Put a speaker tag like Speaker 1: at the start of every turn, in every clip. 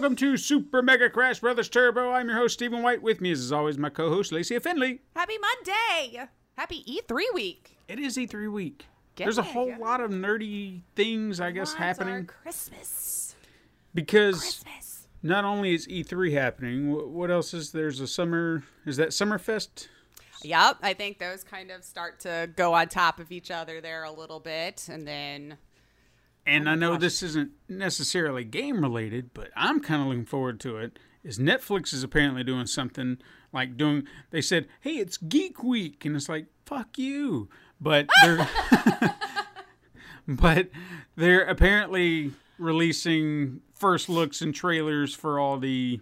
Speaker 1: Welcome to Super Mega Crash Brothers Turbo. I'm your host, Stephen White. With me, as always, my co host, Lacey Finley.
Speaker 2: Happy Monday! Happy E3 week.
Speaker 1: It is E3 week.
Speaker 2: Get
Speaker 1: There's a whole lot of nerdy things, I guess,
Speaker 2: Lots
Speaker 1: happening
Speaker 2: Christmas.
Speaker 1: because
Speaker 2: Christmas.
Speaker 1: not only is E3 happening, what else is there's a summer? Is that Summerfest?
Speaker 2: Yep, I think those kind of start to go on top of each other there a little bit, and then
Speaker 1: And
Speaker 2: Oh
Speaker 1: I know this isn't necessarily game related, but I'm kind of looking forward to it. Is Netflix is apparently doing something like doing? They said, "Hey, it's Geek Week," and it's like, "Fuck you!" But they're, but they're apparently releasing first looks and trailers for all the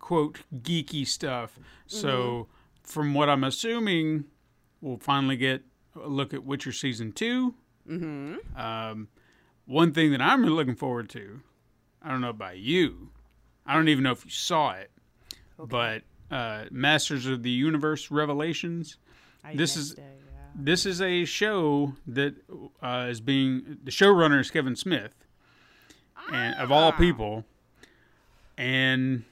Speaker 1: quote geeky stuff. So, from what I'm assuming, we'll finally get a look at Witcher season 2 Um, one thing that I'm really looking forward to, I don't know about you, I don't even know if you saw it, but uh, Masters of the Universe Revelations.
Speaker 2: I
Speaker 1: This is-
Speaker 2: it, yeah.
Speaker 1: This is a show that uh, is being the showrunner is Kevin Smith, and of all people, and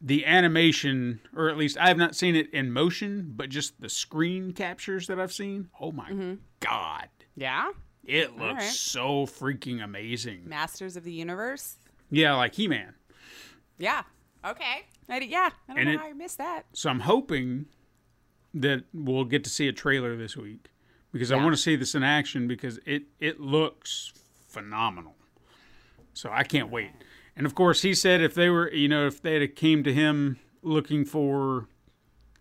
Speaker 1: the animation, or at least I have not seen it in motion, but just the screen captures that I've seen. Oh my god,
Speaker 2: yeah.
Speaker 1: It looks
Speaker 2: right.
Speaker 1: so freaking amazing.
Speaker 2: Masters of the Universe.
Speaker 1: Yeah, like He Man.
Speaker 2: Yeah. Okay. I, yeah. I don't
Speaker 1: And
Speaker 2: know
Speaker 1: it-
Speaker 2: how I missed that.
Speaker 1: So I'm hoping that we'll get to see a trailer this week because I want to see this in action because it it looks phenomenal. So I can't wait. And of course, he said if they were, you know, if they had came to him looking for,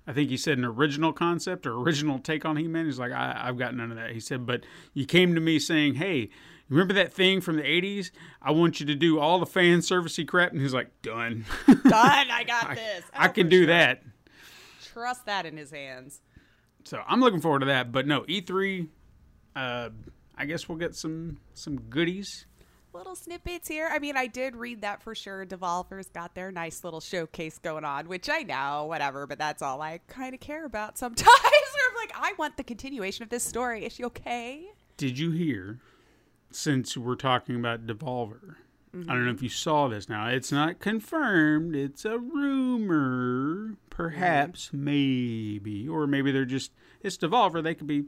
Speaker 1: I think he said an original concept or original take on He-Man. He's like, I, I've got none of that. He said, but you came to me saying, hey. Remember that thing from the 80s? I want you to do all the fan servicey crap. And he's like, done.
Speaker 2: Done. I got this.
Speaker 1: I
Speaker 2: Oh,
Speaker 1: can do
Speaker 2: sure.
Speaker 1: that.
Speaker 2: Trust that in his hands.
Speaker 1: So I'm looking forward to that. But no, E3. Uh, I guess we'll get some some goodies.
Speaker 2: Little snippets here. I mean, I did read that for sure. Devolver's got their nice little showcase going on, which I know, whatever, but that's all I kind of care about sometimes. I'm like, I want the continuation of this story. Is she okay?
Speaker 1: Did you hear? Since we're talking about Devolver, I don't know if mm-hmm. you saw this. Now it's not confirmed. It's a rumor, perhaps, mm-hmm. maybe, or maybe they're just it's Devolver. They could be,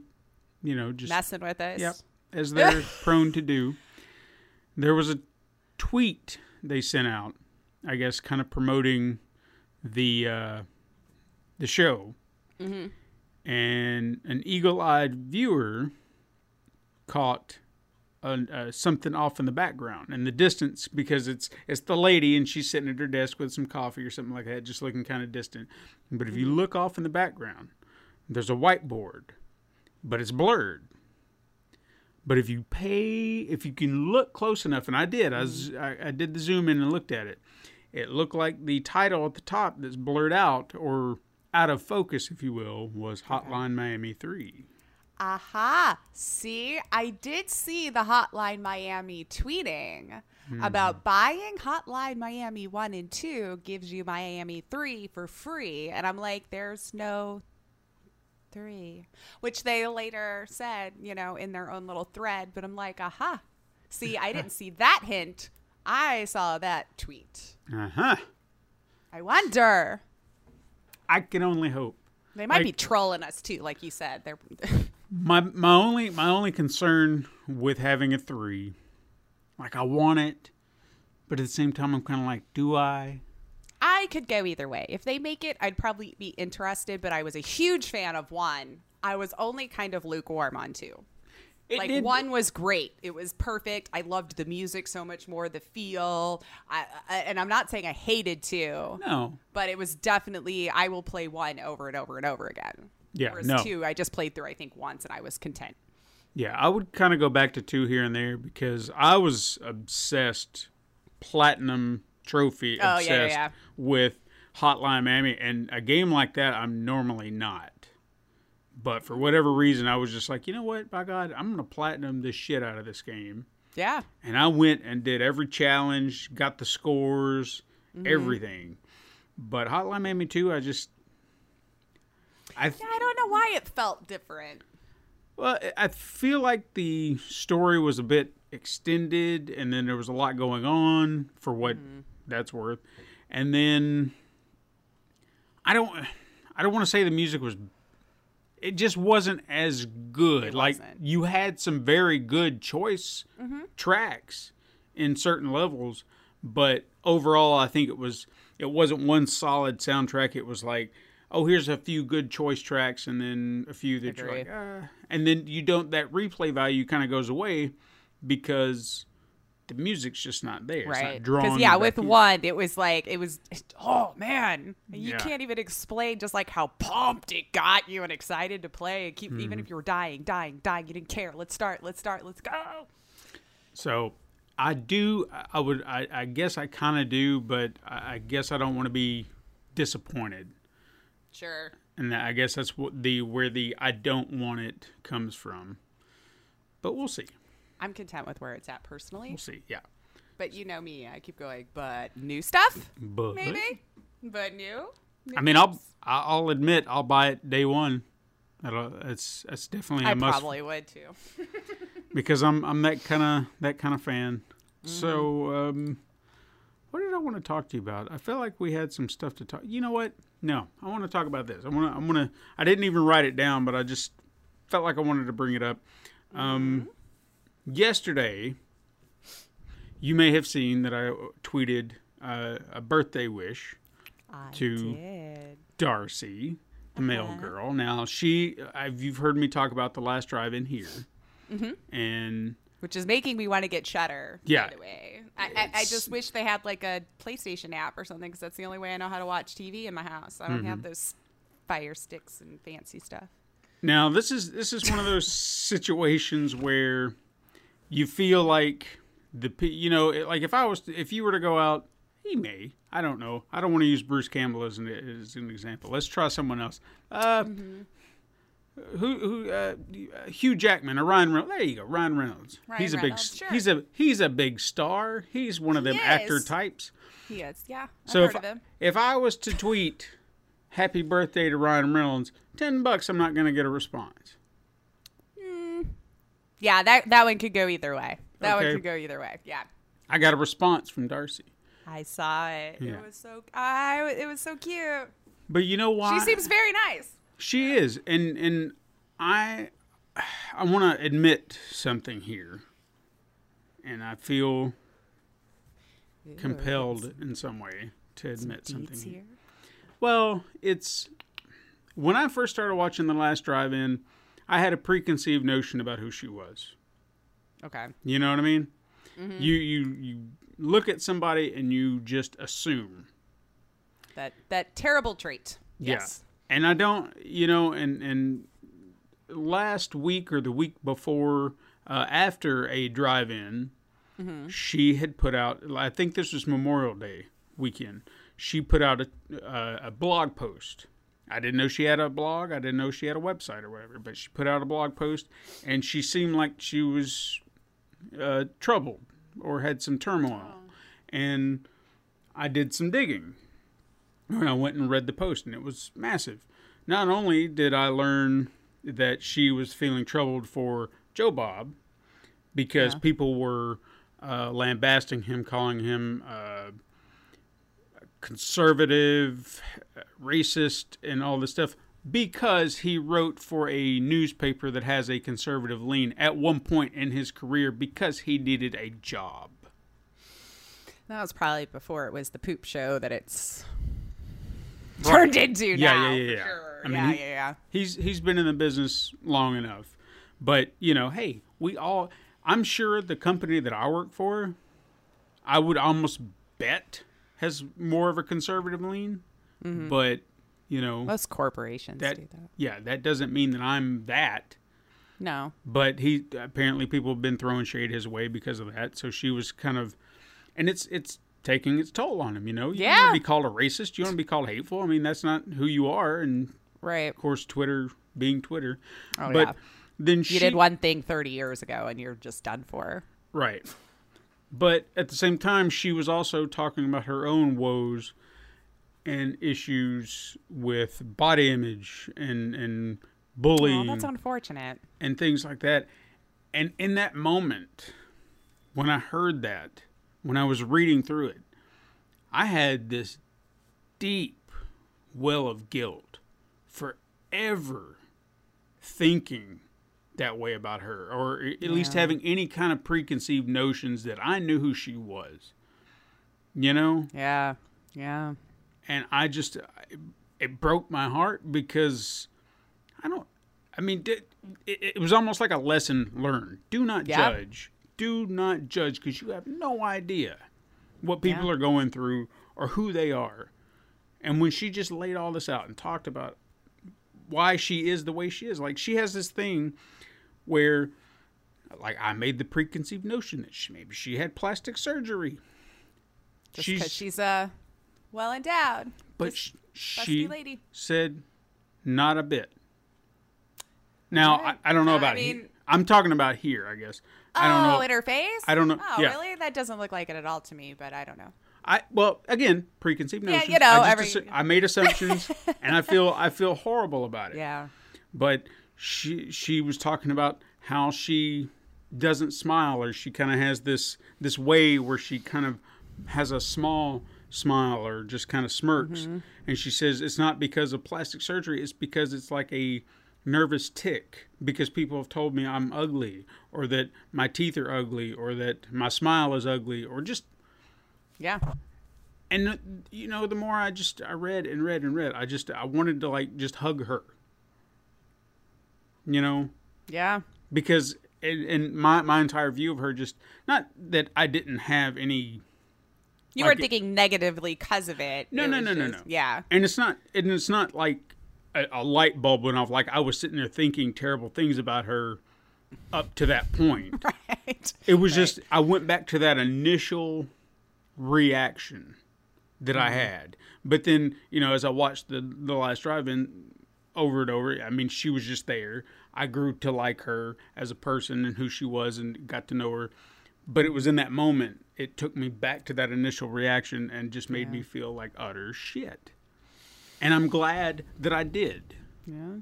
Speaker 1: you know, just
Speaker 2: Messing with us.
Speaker 1: Yep, as they're prone to do. There was a tweet they sent out, I guess, kind of promoting the uh, the show, and an eagle-eyed viewer caught a, uh, something off in the background in the distance because it's it's the lady and she's sitting at her desk with some coffee or something like that, just looking kind of distant. But if you look off in the background, there's a whiteboard, but it's blurred. But if you pay, if you can look close enough, and I did, I, was, mm-hmm. I, I did the zoom in and looked at it. It looked like the title at the top that's blurred out or out of focus, if you will, was Hotline Miami 3.
Speaker 2: Aha. See, I did see the Hotline Miami tweeting about mm-hmm. buying Hotline Miami 1 and 2 gives you Miami 3 for free. And I'm like, there's no 3, which they later said, you know, in their own little thread. But I'm like, aha. See, I didn't see that hint. I saw that tweet.
Speaker 1: Uh huh.
Speaker 2: I wonder.
Speaker 1: I can only hope.
Speaker 2: They might be trolling us too, like you said. They're
Speaker 1: My my only my only concern with having a three, like I want it, but at the same time I'm kind of like, do I?
Speaker 2: I could go either way. If they make it, I'd probably be interested, but I was a huge fan of one. I was only kind of lukewarm on two.
Speaker 1: It
Speaker 2: like
Speaker 1: did-
Speaker 2: one was great. It was perfect. I loved the music so much more, the feel. I, I and I'm not saying I hated two,
Speaker 1: No.
Speaker 2: but it was definitely I will play one over and over and over again.
Speaker 1: Yeah,
Speaker 2: Whereas
Speaker 1: no.
Speaker 2: two, I just played through I think once and I was content.
Speaker 1: Yeah, I would kind of go back to two here and there because I was obsessed, platinum trophy
Speaker 2: Oh, yeah, yeah,
Speaker 1: obsessed
Speaker 2: yeah.
Speaker 1: with Hotline Miami, and a game like that I'm normally not. But for whatever reason, I was just like, you know what, by God, I'm gonna platinum the shit out of this game,
Speaker 2: Yeah.
Speaker 1: and I went and did every challenge, got the scores,
Speaker 2: Mm-hmm.
Speaker 1: everything. But Hotline Miami 2, I just, I
Speaker 2: Yeah, I don't know why it felt different.
Speaker 1: Well, I feel like the story was a bit extended, and then there was a lot going on for what that's worth. And then I don't, I don't want to say the music was. It just wasn't as good. like
Speaker 2: wasn't.
Speaker 1: you had some very good choice tracks in certain levels, but overall, I think it was it wasn't one solid soundtrack. It was like, oh, here's a few good choice tracks, and then a few that you're like, ah. and then you don't that replay value kind of goes away because the music's just not there. It's not
Speaker 2: right
Speaker 1: drawn
Speaker 2: because yeah with one it was like it was oh man you
Speaker 1: Yeah.
Speaker 2: can't even explain just like how pumped it got you and excited to play and keep
Speaker 1: Mm-hmm.
Speaker 2: even if you were dying dying dying you didn't care let's start let's start let's go
Speaker 1: So I do. I would. I, I guess I kind of do, but I, I guess I don't want to be disappointed.
Speaker 2: sure
Speaker 1: and I guess that's what the where the I don't want it comes from. But we'll see.
Speaker 2: I'm content with where it's at personally
Speaker 1: We'll see. Yeah.
Speaker 2: but you know me i keep going but new stuff
Speaker 1: But
Speaker 2: maybe but new
Speaker 1: I mean, I'll I'll admit I'll buy it day one. That'll, that's that's definitely a
Speaker 2: i
Speaker 1: must I
Speaker 2: probably would too
Speaker 1: because I'm I'm that kind of that kind of fan.
Speaker 2: Mm-hmm.
Speaker 1: So um, what did I want to talk to you about? I felt like we had some stuff to talk. You know what? No, I want to talk about this. I want to. I'm gonna. I didn't even write it down, but I just felt like I wanted to bring it up. Um, Yesterday, you may have seen that I tweeted uh, a birthday wish
Speaker 2: I
Speaker 1: To-
Speaker 2: did.
Speaker 1: Darcy, the mail girl. Now she, I've, you've heard me talk about the last drive-in here, and
Speaker 2: which is making me want to get Shudder.
Speaker 1: Yeah.
Speaker 2: By the way, I, I, I just wish they had like a PlayStation app or something because that's the only way I know how to watch TV in my house. I don't
Speaker 1: Mm-hmm.
Speaker 2: have those Fire sticks and fancy stuff.
Speaker 1: Now this is this is one of those situations where you feel like the you know like if I was if you were to go out he may I don't know. I don't want to use Bruce Campbell as an as an example. Let's try someone else. Uh, who who uh, Hugh Jackman or Ryan Reynolds there you go Ryan Reynolds.
Speaker 2: Ryan
Speaker 1: he's a big
Speaker 2: sure.
Speaker 1: he's a he's a big star. He's one of them
Speaker 2: He
Speaker 1: actor types.
Speaker 2: He is, yeah. I've
Speaker 1: so
Speaker 2: heard
Speaker 1: if,
Speaker 2: of him.
Speaker 1: if I was to tweet happy birthday to Ryan Reynolds 10 bucks I'm not going to get a response
Speaker 2: Yeah, that that one could go either way. That
Speaker 1: Okay.
Speaker 2: one could go either way. Yeah.
Speaker 1: I got a response from Darcy.
Speaker 2: I saw it.
Speaker 1: Yeah.
Speaker 2: It was so I it was so cute.
Speaker 1: But you know why?
Speaker 2: She seems very nice.
Speaker 1: She is, and and I I want to admit something here, and I feel compelled in some way to admit something.
Speaker 2: Here.
Speaker 1: Well, it's when I first started watching The Last Drive-In, I had a preconceived notion about who she was.
Speaker 2: Okay.
Speaker 1: You know what I mean? Mm-hmm. You you you look at somebody and you just assume.
Speaker 2: That that terrible trait. Yes.
Speaker 1: Yeah. And I don't, you know, and and last week or the week before, uh, after a drive-in, mm-hmm. she had put out. I think this was Memorial Day weekend. She put out a a, a blog post. I didn't know she had a blog. I didn't know she had a website or whatever. But she put out a blog post, and she seemed like she was uh, troubled or had some turmoil. And I did some digging. And I went and read the post, and it was massive. Not only did I learn that she was feeling troubled for Joe Bob because people were uh, lambasting him, calling him uh, conservative, racist, and all this stuff because he wrote for a newspaper that has a conservative lean at one point in his career because he needed a job.
Speaker 2: That was probably before it was the poop show that it's turned into
Speaker 1: Yeah,
Speaker 2: now.
Speaker 1: yeah, yeah, yeah.
Speaker 2: Sure.
Speaker 1: I mean,
Speaker 2: yeah,
Speaker 1: he-
Speaker 2: yeah, yeah.
Speaker 1: He's he's been in the business long enough, But you know, hey, we all. I'm sure the company that I work for, I would almost bet has more of a conservative lean. Mm-hmm. But you know,
Speaker 2: Most corporations
Speaker 1: that,
Speaker 2: do that.
Speaker 1: yeah, that doesn't mean that I'm that.
Speaker 2: No.
Speaker 1: But he apparently people have been throwing shade his way because of that. So she was kind of, and it's it's taking its toll on him. You know, you
Speaker 2: Yeah.
Speaker 1: want to be called a racist. You want to be called hateful. I mean, that's not who you are. And
Speaker 2: Right.
Speaker 1: of course, Twitter being Twitter.
Speaker 2: Oh,
Speaker 1: but
Speaker 2: yeah.
Speaker 1: then
Speaker 2: You
Speaker 1: she
Speaker 2: did one thing 30 years ago and you're just done for.
Speaker 1: right. But at the same time, she was also talking about her own woes and issues with body image and and bullying.
Speaker 2: Oh, that's unfortunate.
Speaker 1: and things like that. And in that moment, when I heard that, when I was reading through it, I had this deep well of guilt for ever thinking that way about her, or at least having any kind of preconceived notions that I knew who she was. You know?
Speaker 2: Yeah. Yeah.
Speaker 1: and I just it, broke my heart because I don't. I mean, it was almost like a lesson learned. Do not
Speaker 2: Yeah.
Speaker 1: judge. Do not judge because you have no idea what people
Speaker 2: Yeah.
Speaker 1: are going through or who they are. And when she just laid all this out and talked about why she is the way she is, like she has this thing where, like, I made the preconceived notion that she, maybe she had plastic surgery.
Speaker 2: Just because she's uh, well endowed.
Speaker 1: But
Speaker 2: Just
Speaker 1: she
Speaker 2: lady.
Speaker 1: said not a bit. Now
Speaker 2: Alright.
Speaker 1: I, I don't know
Speaker 2: I
Speaker 1: about here.
Speaker 2: mean-
Speaker 1: I'm talking about here, I guess. I don't
Speaker 2: oh,
Speaker 1: know.
Speaker 2: in her face?
Speaker 1: I don't know.
Speaker 2: Oh,
Speaker 1: Yeah.
Speaker 2: really? That doesn't look like it at all to me, but I don't know.
Speaker 1: I well again preconceived
Speaker 2: Yeah,
Speaker 1: notions.
Speaker 2: you know,
Speaker 1: I,
Speaker 2: every-
Speaker 1: assu- I made assumptions, and I feel I feel horrible about it.
Speaker 2: Yeah.
Speaker 1: But she she was talking about how she doesn't smile, or she kind of has this this way where she kind of has a small smile or just kind of smirks,
Speaker 2: Mm-hmm.
Speaker 1: and she says it's not because of plastic surgery; it's because it's like a nervous tick because people have told me I'm ugly or that my teeth are ugly or that my smile is ugly or just
Speaker 2: Yeah.
Speaker 1: and uh, you know the more i just i read and read and read i just i wanted to like just hug her you know
Speaker 2: Yeah.
Speaker 1: because and, and my my entire view of her just not that i didn't have any
Speaker 2: You
Speaker 1: Like
Speaker 2: weren't
Speaker 1: it-
Speaker 2: thinking negatively because of it.
Speaker 1: No,
Speaker 2: It
Speaker 1: no, no, no,
Speaker 2: just-
Speaker 1: no.
Speaker 2: Yeah.
Speaker 1: and it's not and it's not like a, a light bulb went off like i was sitting there thinking terrible things about her up to that point
Speaker 2: Right.
Speaker 1: it was just i went back to that initial reaction that i mm-hmm. had but then you know as i watched the the last drive-in over and over i mean she was just there i grew to like her as a person and who she was and got to know her but it was in that moment it took me back to that initial reaction and just made me feel like utter shit and i'm glad that i did
Speaker 2: Yeah.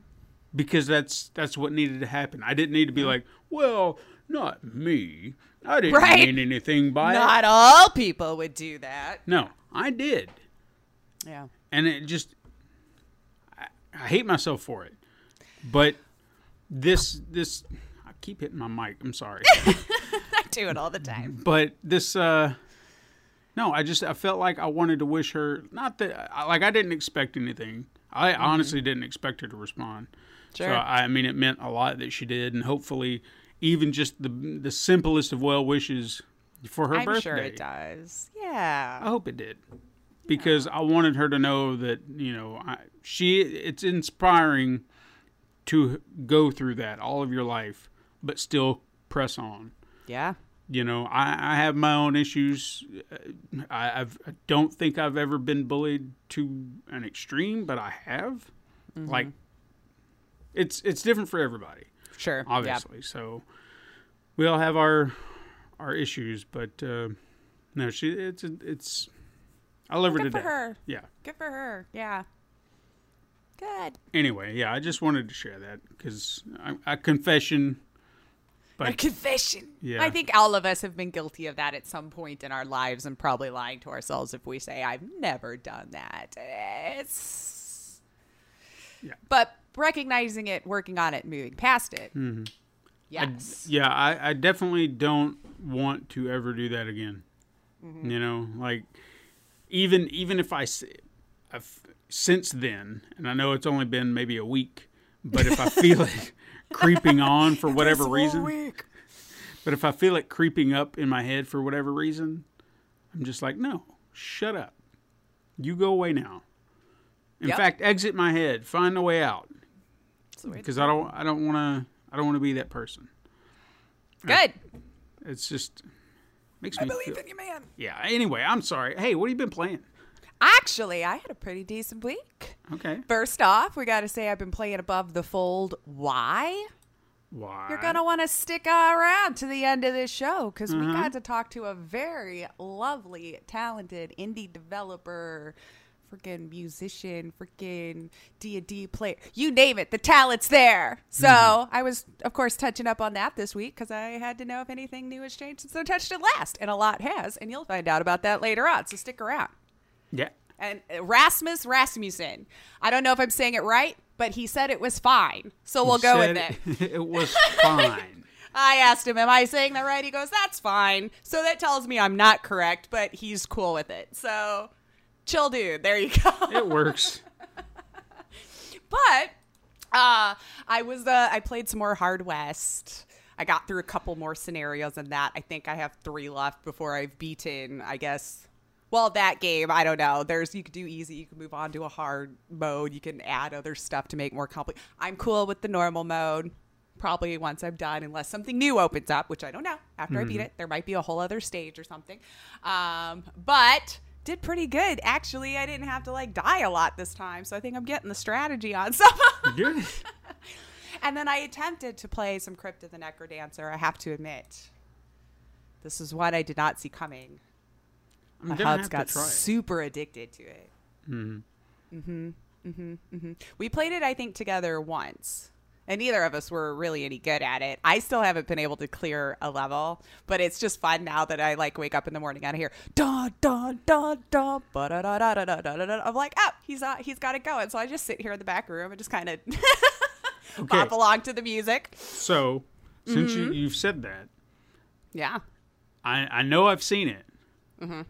Speaker 1: because that's that's what needed to happen. I didn't need to be like, well, not me. I didn't
Speaker 2: Right.
Speaker 1: mean anything by it.
Speaker 2: Not all people would do that.
Speaker 1: No, I did,
Speaker 2: Yeah.
Speaker 1: and it just I, hate myself for it. But this this I keep hitting my mic. I'm sorry,
Speaker 2: I do it all the time.
Speaker 1: but this uh no, I just I felt like I wanted to wish her not that like I didn't expect anything. I honestly didn't expect her to respond.
Speaker 2: Sure.
Speaker 1: So I mean, it meant a lot that she did, and hopefully, even just the the simplest of well wishes for her
Speaker 2: I'm
Speaker 1: birthday.
Speaker 2: sure it does. Yeah.
Speaker 1: I hope it did, because I wanted her to know that you know I, she. It's inspiring to go through that all of your life, but still press on.
Speaker 2: Yeah.
Speaker 1: You know, I, I have my own issues. I, I've, I don't think I've ever been bullied to an extreme, but I have. Like, it's it's different for everybody
Speaker 2: Sure.
Speaker 1: obviously. So we all have our our issues, but uh, no, she it's it's. I love her
Speaker 2: Good
Speaker 1: to
Speaker 2: for
Speaker 1: death.
Speaker 2: her.
Speaker 1: Yeah.
Speaker 2: Good for her. Yeah. Good.
Speaker 1: Anyway, yeah, I just wanted to share that because a confession.
Speaker 2: A confession.
Speaker 1: Yeah.
Speaker 2: I think all of us have been guilty of that at some point in our lives and probably lying to ourselves if we say, I've never done that. It's.
Speaker 1: Yeah.
Speaker 2: But recognizing it, working on it, moving past it.
Speaker 1: Mm-hmm.
Speaker 2: Yes.
Speaker 1: yeah, I, I definitely don't want to ever do that again.
Speaker 2: Mm-hmm.
Speaker 1: You know, like even even if I I've, since then, and I know it's only been maybe a week, but if I feel it creeping on for whatever reason.
Speaker 2: week.
Speaker 1: But if I feel it creeping up in my head for whatever reason, I'm just like, no, shut up. You go away now. In
Speaker 2: Yep.
Speaker 1: fact, exit my head. Find a way out.
Speaker 2: That's the way to
Speaker 1: Because I don't, I don't want to, I don't want to be that person.
Speaker 2: Good.
Speaker 1: It's just makes
Speaker 2: I
Speaker 1: me
Speaker 2: believe
Speaker 1: feel.
Speaker 2: in you, man.
Speaker 1: Yeah. Anyway, I'm sorry. Hey, what have you been playing?
Speaker 2: Actually, I had a pretty decent week.
Speaker 1: Okay.
Speaker 2: First off, we got to say I've been playing Above the Fold. Why?
Speaker 1: Why?
Speaker 2: You're going to want to stick around to the end of this show because we
Speaker 1: Uh-huh.
Speaker 2: got to talk to a very lovely, talented indie developer, freaking musician, freaking D&D player. You name it, the talent's there. So
Speaker 1: Mm-hmm.
Speaker 2: I was, of course, touching up on that this week because I had to know if anything new has changed since I touched it last. And a lot has. And you'll find out about that later on. So stick around.
Speaker 1: Yeah.
Speaker 2: and Rasmus Rasmussen. I don't know if I'm saying it right, but he said it was fine. So we'll go with
Speaker 1: Said
Speaker 2: it.
Speaker 1: it was fine.
Speaker 2: I asked him, Am I saying that right? He goes, That's fine. So that tells me I'm not correct, but he's cool with it. So chill, dude. There you go.
Speaker 1: It works.
Speaker 2: but uh, I was uh, I played some more Hard West. I got through a couple more scenarios in that. I think I have three left before I've beaten. I guess. Well, that game, I don't know. There's you could do easy, you can move on to a hard mode, you can add other stuff to make more complex. I'm cool with the normal mode. Probably once I'm done, unless something new opens up, which I don't know. After I beat it, there might be a whole other stage or something. Um, but did pretty good. Actually, I didn't have to like die a lot this time, so I think I'm getting the strategy on some.
Speaker 1: Good.
Speaker 2: and then I attempted to play some Crypt of the Necrodancer. I have to admit, this is what I did not see coming.
Speaker 1: I'm
Speaker 2: My hubs got
Speaker 1: to try it.
Speaker 2: super addicted to it. Mm-hmm. Mm-hmm. Mm-hmm. Mm-hmm. We played it, I think, together once. And neither of us were really any good at it. I still haven't been able to clear a level, but it's just fun now that I like wake up in the morning and I hear da da da da da da da da da da da. I'm like, oh, he's uh, he's got it going. So I just sit here in the back room and just kind of
Speaker 1: Okay.
Speaker 2: bop along to the music.
Speaker 1: So, since
Speaker 2: Mm-hmm.
Speaker 1: you, you've said that,
Speaker 2: Yeah.
Speaker 1: I, I know I've seen it.
Speaker 2: Mm-hmm.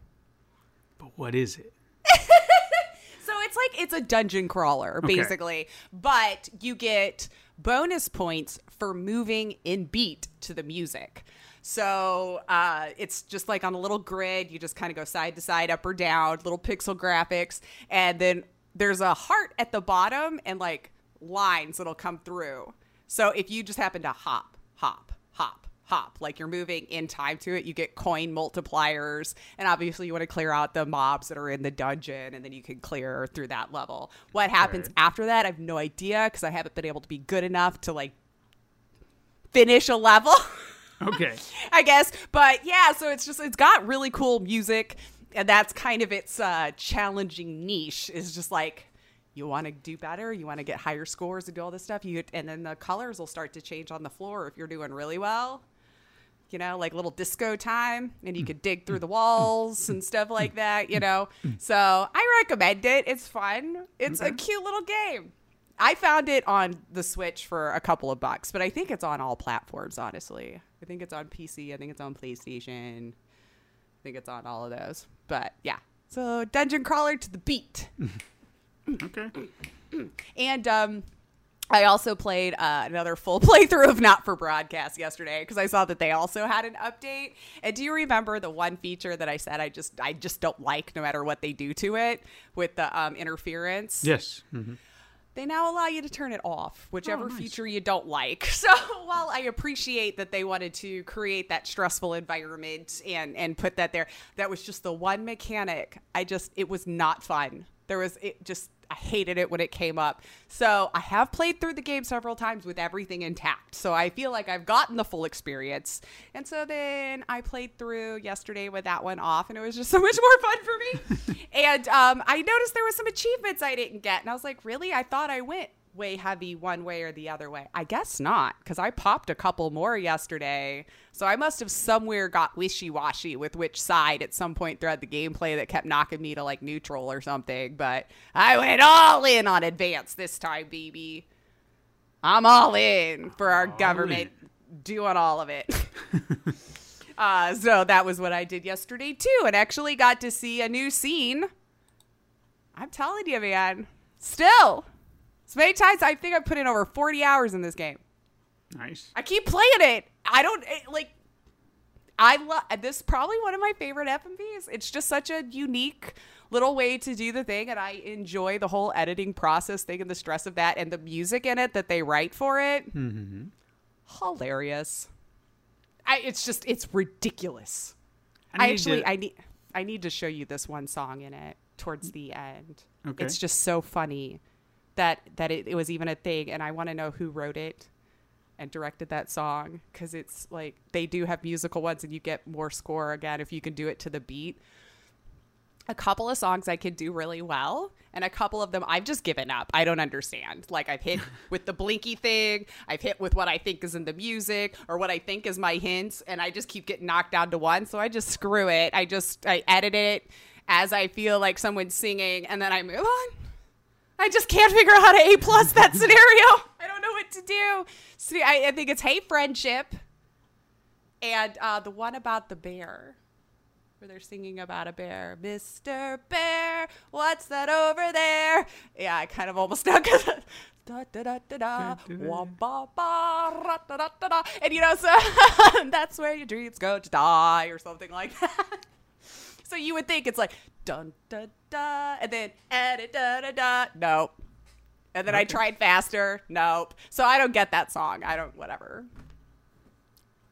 Speaker 1: But what is it?
Speaker 2: So it's like it's a dungeon crawler,
Speaker 1: Okay.
Speaker 2: basically, but you get bonus points for moving in beat to the music. So uh, it's just like on a little grid. You just kind of go side to side, up or down, little pixel graphics, and then there's a heart at the bottom and like lines that'll come through. So if you just happen to hop, hop, hop, like you're moving in time to it, you get coin multipliers. And obviously, you want to clear out the mobs that are in the dungeon, and then you can clear through that level. What happens
Speaker 1: Right.
Speaker 2: after that, I have no idea because I haven't been able to be good enough to like finish a level.
Speaker 1: Okay.
Speaker 2: I guess. But yeah, so it's just it's got really cool music, and that's kind of its uh, challenging niche. Is just like you want to do better, you want to get higher scores and do all this stuff. You and then the colors will start to change on the floor if you're doing really well. You know, like little disco time, and you could dig through the walls and stuff like that. You know, so I recommend it. It's fun. It's a cute little game. I found it on the Switch for a couple of bucks, but I think it's on all platforms, honestly. I think it's on PC, I think it's on PlayStation. I think it's on all of those. But yeah. So Dungeon Crawler to the beat.
Speaker 1: Okay.
Speaker 2: And um I also played uh, another full playthrough of Not for Broadcast yesterday because I saw that they also had an update. And do you remember the one feature that I said I just I just don't like no matter what they do to it with the um, interference?
Speaker 1: Yes. hmm
Speaker 2: they now allow you to turn it off, whichever
Speaker 1: Oh, nice.
Speaker 2: feature you don't like. So while I appreciate that they wanted to create that stressful environment and and put that there, that was just the one mechanic. I just it was not fun. There was it just I hated it when it came up. So I have played through the game several times with everything intact. So I feel like I've gotten the full experience. And so then I played through yesterday with that one off, and it was just so much more fun for me. and um, I noticed there was some achievements I didn't get, and I was like, really? I thought I went way heavy one way or the other way. I guess not, because I popped a couple more yesterday. So I must have somewhere got wishy washy with which side at some point throughout the gameplay that kept knocking me to like neutral or something. But I went all in on advance this time, baby. I'm all in for our government doing all of it. uh, so that was what I did yesterday too, and actually got to see a new scene. I'm telling you, man. Still, as many times I think I put in over 40 hours in this game.
Speaker 1: Nice.
Speaker 2: I keep playing it. I don't it, like. I love this. is Probably one of my favorite FMVs. It's just such a unique little way to do the thing, and I enjoy the whole editing process thing and the stress of that, and the music in it that they write for it. Mm-hmm. Hilarious. I. It's just. It's ridiculous. I,
Speaker 1: need
Speaker 2: actually.
Speaker 1: to-
Speaker 2: I need. I need to show you this one song in it towards the end.
Speaker 1: Okay.
Speaker 2: It's just so funny that that it, it was even a thing, and I want to know who wrote it and directed that song because it's like they do have musical ones, and you get more score again if you can do it to the beat. A couple of songs I could do really well, and a couple of them I've just given up. I don't understand. Like I've hit with the blinky thing, I've hit with what I think is in the music or what I think is my hints, and I just keep getting knocked down to one. So I just screw it. I just I edit it as I feel like someone's singing, and then I move on. I just can't figure out how to A plus that scenario. I don't know what to do. See, I, I think it's hate friendship, and uh, the one about the bear, where they're singing about a bear, Mister Bear, what's that over there? Yeah, I kind of almost stuck. Da, da, da, da, da, wah, ba, ba, ra, da, da, da, da. And you know, so that's where your dreams go to die, or something like that. So you would think it's like dun da da, and then edit da da da. Nope. And then I tried faster. Nope. So I don't get that song. I don't. Whatever.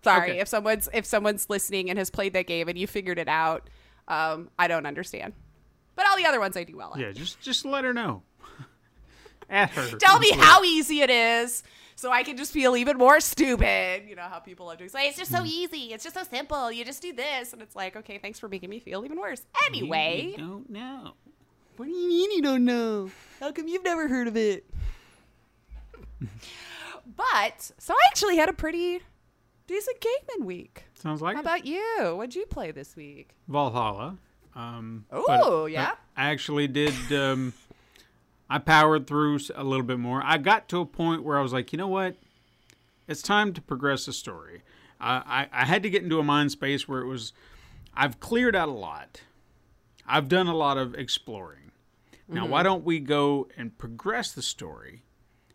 Speaker 2: Sorry
Speaker 1: Okay.
Speaker 2: if someone's if someone's listening and has played that game and you figured it out. Um, I don't understand. But all the other ones I do well at.
Speaker 1: Yeah, just just let her know. At her.
Speaker 2: Tell me how easy it is. So I can just feel even more stupid. You know how people love to say it's just so easy. It's just so simple. You just do this, and it's like, okay, thanks for making me feel even worse. Anyway,
Speaker 1: You don't know.
Speaker 2: What do you mean you don't know? How come you've never heard of it? but so I actually had a pretty decent gaming week.
Speaker 1: Sounds like
Speaker 2: How
Speaker 1: it.
Speaker 2: about you? What'd you play this week?
Speaker 1: Valhalla. Um,
Speaker 2: Ooh,
Speaker 1: but
Speaker 2: yeah.
Speaker 1: I actually did. Um, I powered through a little bit more. I got to a point where I was like, you know what? It's time to progress the story. I, I, I had to get into a mind space where it was. I've cleared out a lot. I've done a lot of exploring. Now, why mm-hmm. don't we go and progress the story?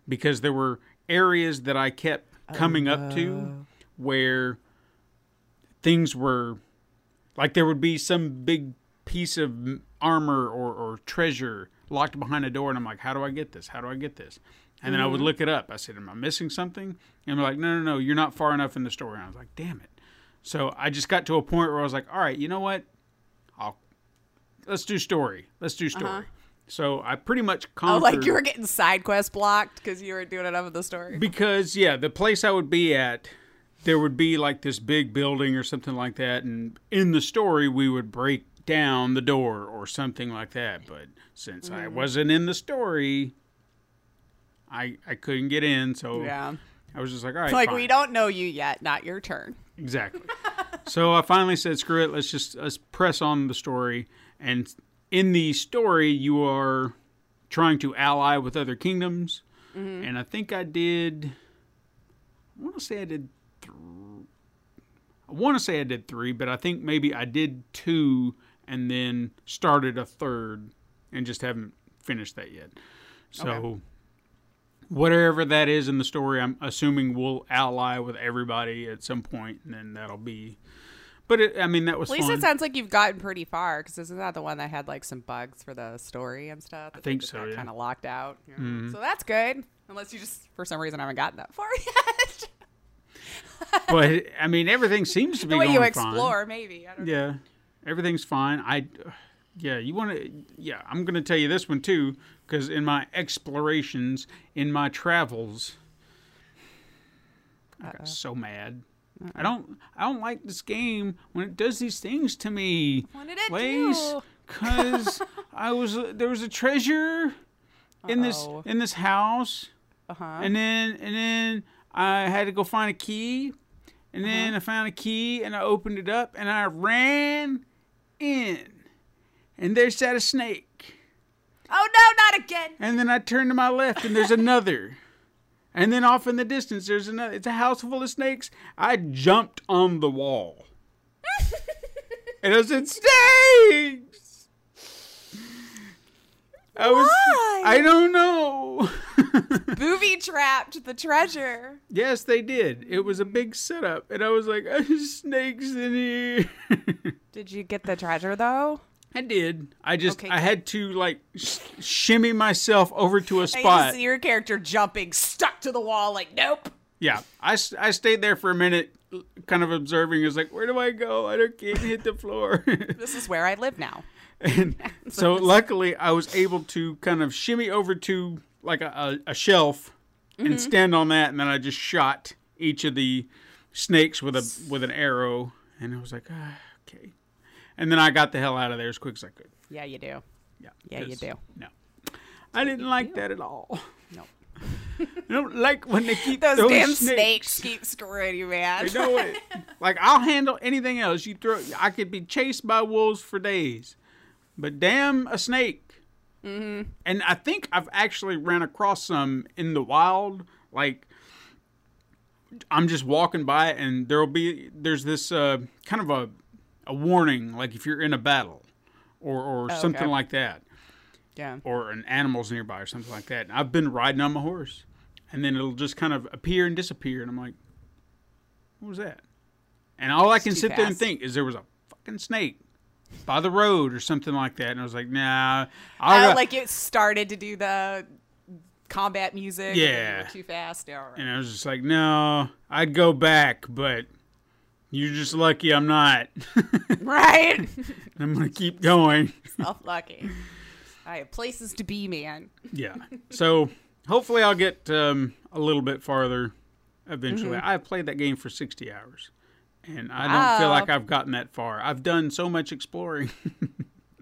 Speaker 1: Because there were areas that I kept oh, coming up to where things were like there would be some big piece of armor or, or treasure locked behind a door and i'm like how do i get this? How do i get this? And then i would mm-hmm. look it up. I said am i missing something? And they're like no no no you're not far enough in the story. And i was like damn it. So i just got to a point where i was like all right you know what? I'll let's do story. Let's do uh-huh. story. So i pretty much
Speaker 2: Oh, like you were getting side quest blocked because you were doing enough of the story.
Speaker 1: because yeah, the place I would be at, there would be like this big building or something like that, and in the story we would break down the door or something like that. But since I mm-hmm. wasn't in the story, I I couldn't get in, so
Speaker 2: yeah.
Speaker 1: I was just like, all right,
Speaker 2: Like
Speaker 1: fine.
Speaker 2: we don't know you yet. Not your turn.
Speaker 1: Exactly. so I finally said, "Screw it. Let's just let's press on the story." And in the story, you are trying to ally with other kingdoms, mm-hmm. and I think I did. I want to say I did. Th- I want to say I did three, but I think maybe I did two, and then started a third, and just haven't finished that yet. So.
Speaker 2: Okay.
Speaker 1: Whatever that is in the story, I'm assuming we'll ally with everybody at some point, and then that'll be. But it, I mean, that was
Speaker 2: At least
Speaker 1: fun.
Speaker 2: it sounds like you've gotten pretty far because isn't that the one that had like some bugs for the story and stuff? I
Speaker 1: think so, yeah. Mm-hmm.
Speaker 2: Kind of locked out. you know? So that's good. Unless you just for some reason haven't gotten that far yet.
Speaker 1: but I mean, everything seems to be
Speaker 2: the way you
Speaker 1: fine.
Speaker 2: explore, maybe. I don't know.
Speaker 1: Everything's fine. I, yeah, you want to? Yeah, I'm going to tell you this one too, because in my explorations, in my travels, I got so mad. I don't. I don't like this game when it does these things to me.
Speaker 2: What did it
Speaker 1: Lace,
Speaker 2: do?
Speaker 1: Cause I was there was a treasure in this in this house,
Speaker 2: Uh-huh.
Speaker 1: and then and then I had to go find a key, and
Speaker 2: Uh-huh.
Speaker 1: then I found a key and I opened it up and I ran in, and there sat a snake.
Speaker 2: Oh no, not again.
Speaker 1: And then I turned to my left and there's another. And then off in the distance there's another. It's a house full of snakes. I jumped on the wall. and I said, Snakes! I was
Speaker 2: Why?
Speaker 1: I don't know.
Speaker 2: Booby trapped the treasure.
Speaker 1: Yes, they did. It was a big setup, and I was like, "There's snakes in here."
Speaker 2: Did you get the treasure though?
Speaker 1: I did. I just
Speaker 2: Okay,
Speaker 1: I had to like sh- shimmy myself over to a spot.
Speaker 2: see your character jumping, stuck to the wall, like nope.
Speaker 1: Yeah, I, I stayed there for a minute, kind of observing. I was like, "Where do I go? I don't can't hit the floor."
Speaker 2: This is where I live now.
Speaker 1: And so luckily, I was able to kind of shimmy over to like a, a, shelf
Speaker 2: Mm-hmm.
Speaker 1: and stand on that, and then I just shot each of the snakes with a with an arrow, and I was like, ah, "Okay." And then I got the hell out of there as quick as I could.
Speaker 2: Yeah, you do.
Speaker 1: Yeah,
Speaker 2: Yeah, you do.
Speaker 1: No, I didn't like that at all.
Speaker 2: No.
Speaker 1: I don't like when they keep
Speaker 2: Those,
Speaker 1: those,
Speaker 2: damn
Speaker 1: snakes.
Speaker 2: snakes. keep screwing you, man.
Speaker 1: You know it. Like I'll handle anything else. You throw. I could be chased by wolves for days, but damn a snake. Mm-hmm. And I think I've actually ran across some in the wild. Like I'm just walking by, and there'll be there's this uh, kind of a a warning, like if you're in a battle, or or something
Speaker 2: okay.
Speaker 1: like that
Speaker 2: Yeah.
Speaker 1: or an animal's nearby or something like that. And I've been riding on my horse, and then it'll just kind of appear and disappear, and I'm like, "What was that?" And all I can sit there and think is there was a fucking snake by the road or something like that, and I was like, "Nah." I'll
Speaker 2: Oh,
Speaker 1: go-
Speaker 2: like it started to do the combat music. and then you
Speaker 1: Yeah.
Speaker 2: too fast. Yeah, right.
Speaker 1: and I was just like, "No, I'd go back, but." You're just lucky I'm not.
Speaker 2: right.
Speaker 1: I'm gonna keep going.
Speaker 2: Self lucky. I have places to be, man.
Speaker 1: Yeah. So hopefully I'll get um, a little bit farther eventually.
Speaker 2: Mm-hmm.
Speaker 1: I've played that game for 60 hours. And I don't feel like I've gotten that far. I've done so much exploring.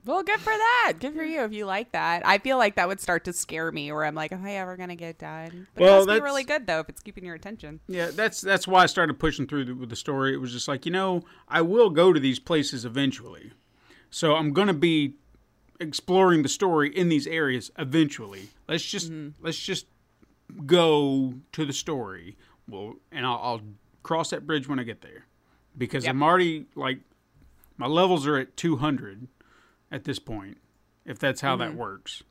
Speaker 2: Well, good for that. Good for you if you like that. I feel like that would start to scare me, where I'm like, am I ever gonna get done? But
Speaker 1: Well,
Speaker 2: it must be
Speaker 1: that's-
Speaker 2: really good though if it's keeping your attention.
Speaker 1: yeah, that's that's why I started pushing through the, with the story. It was just like, you know, I will go to these places eventually. So I'm going to be exploring the story in these areas eventually. Let's just
Speaker 2: Mm-hmm.
Speaker 1: let's just go to the story. Well, and I'll, I'll cross that bridge when I get there, because
Speaker 2: Yep.
Speaker 1: I'm already like my levels are at 200 at this point, if that's how that works.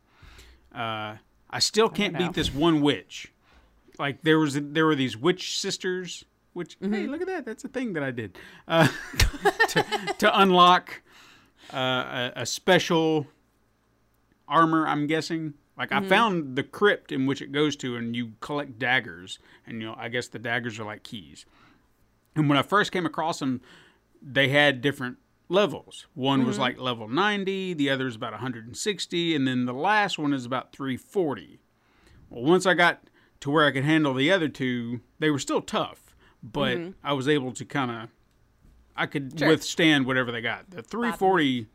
Speaker 1: Uh, I still can't
Speaker 2: Mm-hmm.
Speaker 1: beat this one witch. Like there was there were these witch sisters. Which
Speaker 2: Mm-hmm.
Speaker 1: hey, look at that! That's a thing that I did uh, to, to unlock uh, a, a special armor. I'm guessing. Like
Speaker 2: Mm-hmm.
Speaker 1: I found the crypt in which it goes to, and you collect daggers, and you know I guess the daggers are like keys. And when I first came across them, they had different levels. One
Speaker 2: Mm-hmm.
Speaker 1: was like level 90, the other is about 160, and then the last one is about 340. Well, once I got to where I could handle the other two, they were still tough, but I was able to kind of I could
Speaker 2: Mm-hmm. Sure.
Speaker 1: withstand whatever they got. The 340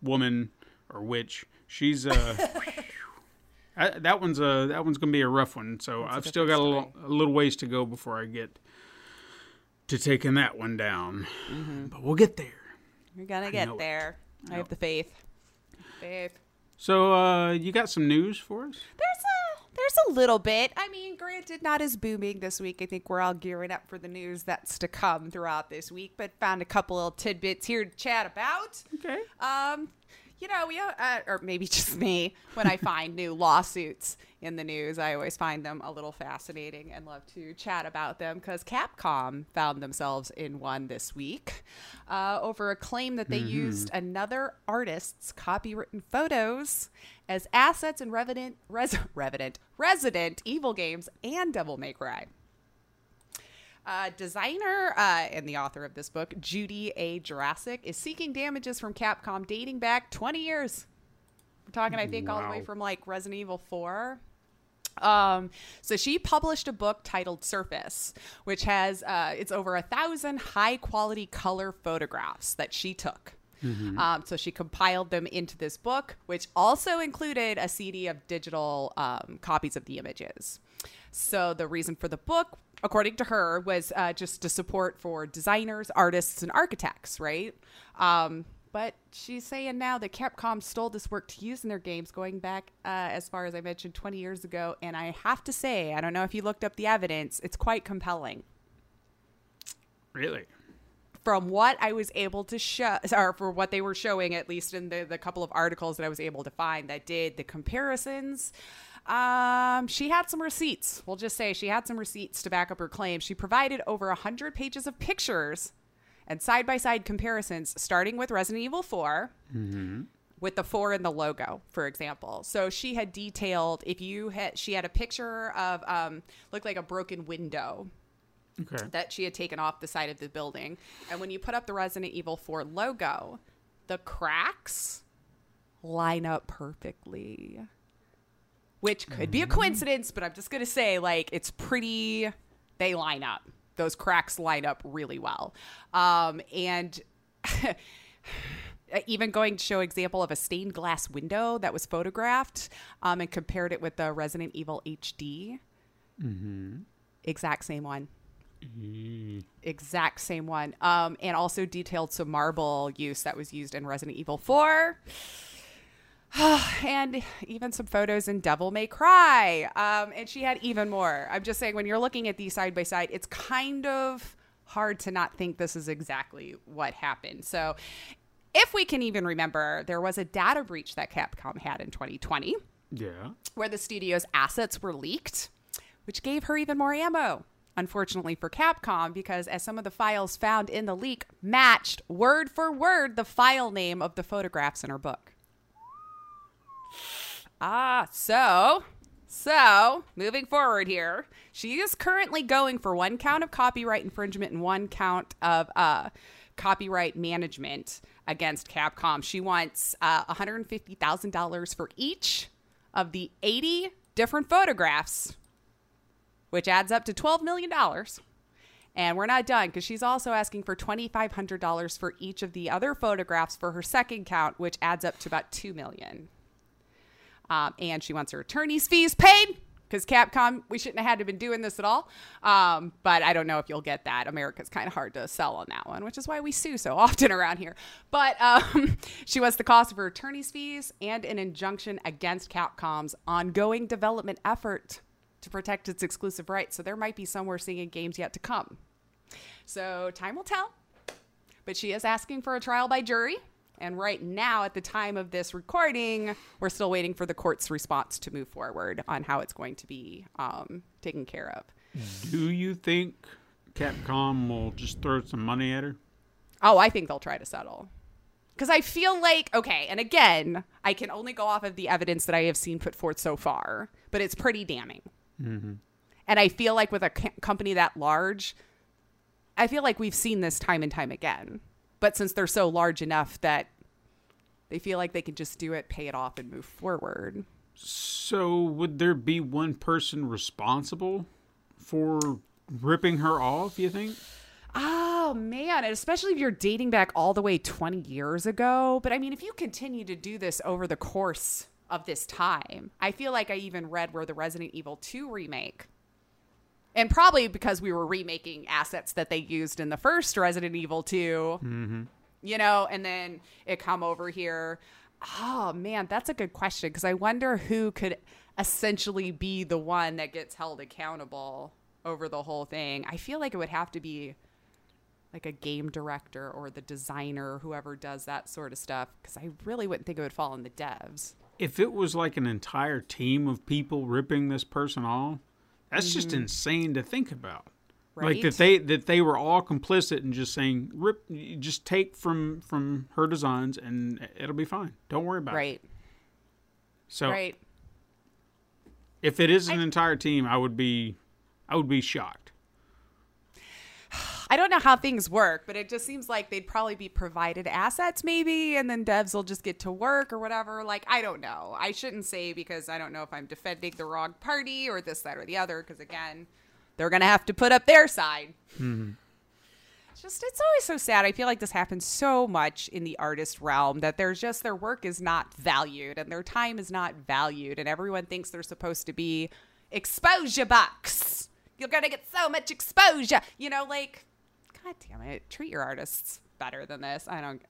Speaker 1: woman or witch, she's uh I, that one's a that one's gonna be a rough one. So I've still got a little, a little ways to go before I get to taking that one down.
Speaker 2: Mm-hmm.
Speaker 1: But we'll get there.
Speaker 2: You're gonna
Speaker 1: know
Speaker 2: get
Speaker 1: it.
Speaker 2: there. I have the faith. Faith.
Speaker 1: So uh, you got some news for us?
Speaker 2: There's a there's a little bit. I mean, granted, not as booming this week. I think we're all gearing up for the news that's to come throughout this week. But found a couple little tidbits here to chat about.
Speaker 1: Okay.
Speaker 2: Um, you know, we uh, or maybe just me. When I find new lawsuits in the news, I always find them a little fascinating and love to chat about them because Capcom found themselves in one this week uh, over a claim that they used another artist's copywritten photos as assets in Revenant, Res, Revenant, Resident Evil games and Devil May Cry. Uh, designer uh, and the author of this book, Judy A. Juracek, is seeking damages from Capcom dating back 20 years. We're talking, I think, all the way from like Resident Evil 4. Um, so she published a book titled Surface, which has uh, it's over a thousand high quality color photographs that she took. Um, so she compiled them into this book, which also included a CD of digital um, copies of the images. So the reason for the book, according to her, was uh, just to support for designers, artists, and architects, right? Um, but she's saying now that Capcom stole this work to use in their games going back, uh, as far as I mentioned, 20 years ago. And I have to say, I don't know if you looked up the evidence, it's quite compelling.
Speaker 1: Really?
Speaker 2: from what I was able to show, or for what they were showing, at least in the, the couple of articles that I was able to find that did the comparisons, um, she had some receipts. We'll just say she had some receipts to back up her claim. She provided over 100 pages of pictures and side by side comparisons, starting with Resident Evil 4 with the four in the logo, for example. So she had detailed if you had, she had a picture of, um, looked like a broken window
Speaker 1: Okay.
Speaker 2: that she had taken off the side of the building. And when you put up the Resident Evil 4 logo, the cracks line up perfectly. Which could be a coincidence, but I'm just going to say, like, it's pretty, they line up. Those cracks line up really well. Um, and even going to show example of a stained glass window that was photographed um, and compared it with the Resident Evil HD. Exact same one exact same one. Um, and also detailed some marble use that was used in Resident Evil 4. and even some photos in Devil May Cry. Um, and she had even more. I'm just saying, when you're looking at these side by side, it's kind of hard to not think this is exactly what happened. So, if we can even remember, there was a data breach that Capcom had in 2020
Speaker 1: Yeah.
Speaker 2: where the studio's assets were leaked, which gave her even more ammo. Unfortunately for Capcom, because as some of the files found in the leak matched word for word the file name of the photographs in her book. Ah, so, so moving forward here, she is currently going for one count of copyright infringement and one count of uh, copyright management against Capcom. She wants uh, $150,000 for each of the 80 different photographs, which adds up to $12 million. And we're not done because she's also asking for $2,500 for each of the other photographs for her second count, which adds up to about $2 million. Um, and she wants her attorney's fees paid because Capcom, we shouldn't have had to been doing this at all. Um, but I don't know if you'll get that. America's kind of hard to sell on that one, which is why we sue so often around here. But um, she wants the cost of her attorney's fees and an injunction against Capcom's ongoing development effort to protect its exclusive rights. So there might be some we're seeing in games yet to come. So time will tell. But she is asking for a trial by jury. And right now, at the time of this recording, we're still waiting for the court's response to move forward on how it's going to be um, taken care of.
Speaker 1: Do you think Capcom will just throw some money at her?
Speaker 2: Oh, I think they'll try to settle. Because I feel like, okay, and again, I can only go off of the evidence that I have seen put forth so far, but it's pretty damning. And I feel like with a co- company that large, I feel like we've seen this time and time again. But since they're so large enough that they feel like they can just do it, pay it off, and move forward.
Speaker 1: So would there be one person responsible for ripping her off, you think?
Speaker 2: Oh man, and especially if you're dating back all the way 20 years ago. But I mean, if you continue to do this over the course of this time, I feel like I even read where the Resident Evil 2 remake, and probably because we were remaking assets that they used in the first Resident Evil 2, mm-hmm. You know, and then it come over here. Oh man, that's a good question because I wonder who could essentially be the one that gets held accountable over the whole thing. I feel like it would have to be like a game director or the designer, whoever does that sort of stuff, because I really wouldn't think it would fall on the devs.
Speaker 1: If it was like an entire team of people ripping this person off, that's just mm-hmm. insane to think about. Like
Speaker 2: Right?
Speaker 1: that they that they were all complicit in just saying rip just take from from her designs and it'll be fine. Don't worry about it.
Speaker 2: Right,
Speaker 1: So
Speaker 2: right.
Speaker 1: if it is an entire team, I would be I would be shocked.
Speaker 2: I don't know how things work, but it just seems like they'd probably be provided assets, maybe, and then devs will just get to work or whatever. Like, I don't know. I shouldn't say because I don't know if I'm defending the wrong party or this, that, or the other, because again, they're going to have to put up their side. It's hmm. just, it's always so sad. I feel like this happens so much in the artist realm that there's just their work is not valued and their time is not valued, and everyone thinks they're supposed to be exposure bucks. You're going to get so much exposure. You know, like, God damn it. Treat your artists better than this. I don't.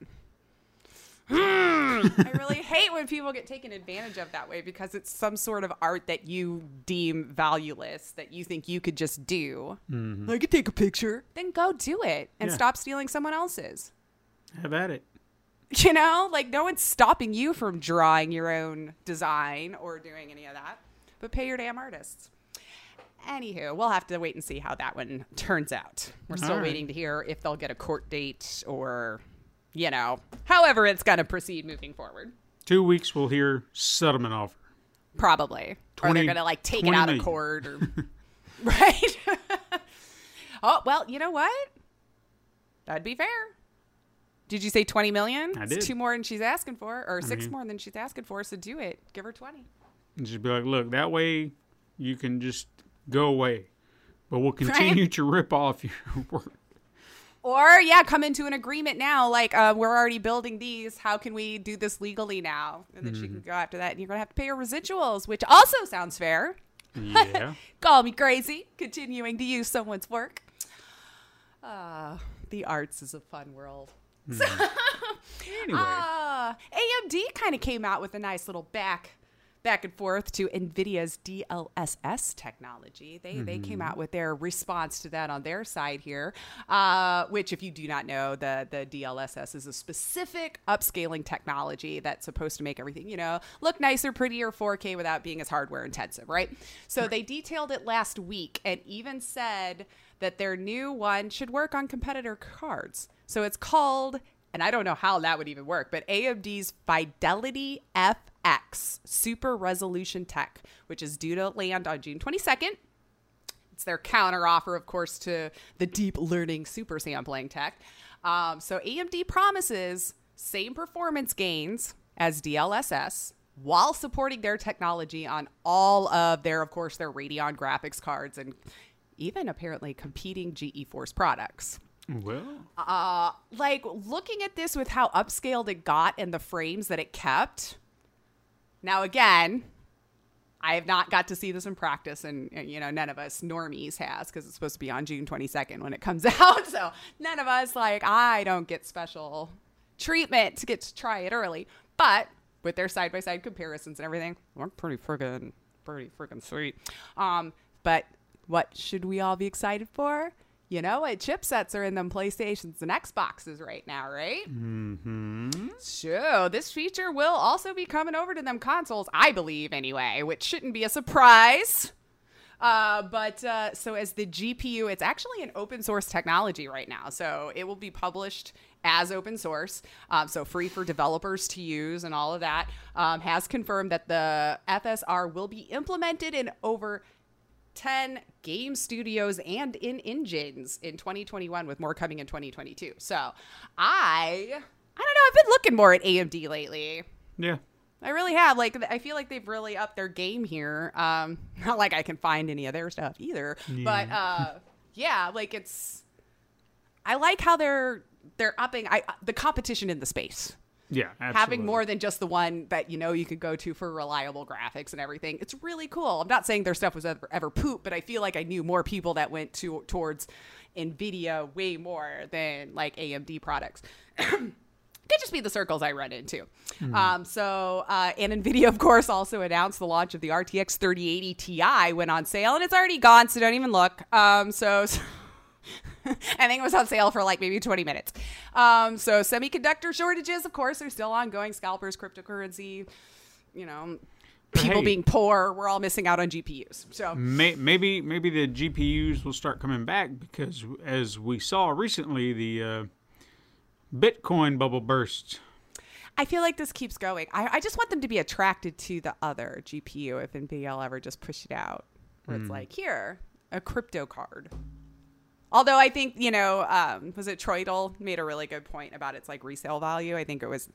Speaker 2: I really hate when people get taken advantage of that way because it's some sort of art that you deem valueless that you think you could just do. Mm-hmm. I could take a picture. Then go do it and
Speaker 1: Yeah.
Speaker 2: stop stealing someone else's.
Speaker 1: Have at it.
Speaker 2: You know, like no one's stopping you from drawing your own design or doing any of that, but pay your damn artists. Anywho, we'll have to wait and see how that one turns out. We're still
Speaker 1: All right.
Speaker 2: waiting to hear if they'll get a court date or, you know, however it's going to proceed moving forward.
Speaker 1: Two weeks, we'll hear settlement offer.
Speaker 2: Probably. or they're going to like take it
Speaker 1: 20
Speaker 2: out of court or. right? oh, well, you know what? That'd be fair. Did you say 20 million?
Speaker 1: I
Speaker 2: It's two more than she's asking for, or six
Speaker 1: mean-
Speaker 2: more than she's asking for, so do it. Give her 20.
Speaker 1: And just be like, look, that way you can just go away. But we'll continue to rip off your work.
Speaker 2: Or, yeah, come into an agreement now. Like, uh, we're already building these. How can we do this legally now? And then she
Speaker 1: Mm-hmm.
Speaker 2: can go after that, and you're going to have to pay her residuals, which also sounds fair.
Speaker 1: Yeah.
Speaker 2: Call me crazy, continuing to use someone's work. Ah, the arts is a fun world.
Speaker 1: anyway.
Speaker 2: Ah, AMD kind of came out with a nice little back back and forth to Nvidia's DLSS technology. They they came out with their response to that on their side here, uh, which if you do not know, the the DLSS is a specific upscaling technology that's supposed to make everything you know look nicer, prettier, 4K without being as hardware intensive, right? So they detailed it last week and even said that their new one should work on competitor cards. So it's called and I don't know how that would even work, but AMD's Fidelity FX Super Resolution Tech, which is due to land on June 22nd. It's their counter offer, of course, to the deep learning super sampling tech. Um, so AMD promises same performance gains as DLSS while supporting their technology on all of their, of course, their Radeon graphics cards and even apparently competing GeForce products
Speaker 1: well,
Speaker 2: uh like looking at this with how upscaled it got and the frames that it kept now again i have not got to see this in practice and uh, you know none of us normies has because it's supposed to be on june 22nd when it comes out. So none of us like i don't get special treatment to get to try it early. But with their side-by-side comparisons and everything we're pretty friggin' pretty friggin' sweet. Um but what should we all be excited for you know what chipsets are in them PlayStations and Xboxes right now, right? Mm-hmm. So this feature will also be coming over to them consoles, I believe, anyway, which shouldn't be a surprise. Uh, but uh, so as the GPU, it's actually an open source technology right now. So it will be published as open source, um, so free for developers to use and all of that. Um, has confirmed that the FSR will be implemented in over 10 game studios and in engines in 2021 with more coming in 2022 so i i don't know i've been looking more at amd lately.
Speaker 1: Yeah.
Speaker 2: i really have like i feel like they've really upped their game here. Um not like i can find any of their stuff either but uh yeah like it's i like how they're they're upping I, the competition in the space
Speaker 1: Yeah.
Speaker 2: having more than just the one that you know you could go to for reliable graphics and everything. It's really cool. I'm not saying their stuff was ever, ever poop, but I feel like I knew more people that went to towards Nvidia way more than like AMD products. Could just be the circles I run into. Um, so, uh, and Nvidia, of course, also announced the launch of the RTX 3080 Ti went on sale, and it's already gone, so don't even look. Um, so I think it was on sale for like maybe 20 minutes. Um, so semiconductor shortages, of course, are still ongoing. Scalpers, cryptocurrency, you know, people
Speaker 1: hey.
Speaker 2: being poor. We're all missing out on GPUs. So
Speaker 1: May, maybe maybe the GPUs will start coming back because as we saw recently, the uh, Bitcoin bubble burst.
Speaker 2: I feel like this keeps going. I, I just want them to be attracted to the other GPU if NVIDIA will ever just push it out, where it's like, here, a crypto card. Although I think, you know, um, was it Troidel made a really good point about its like resale value. I think it was,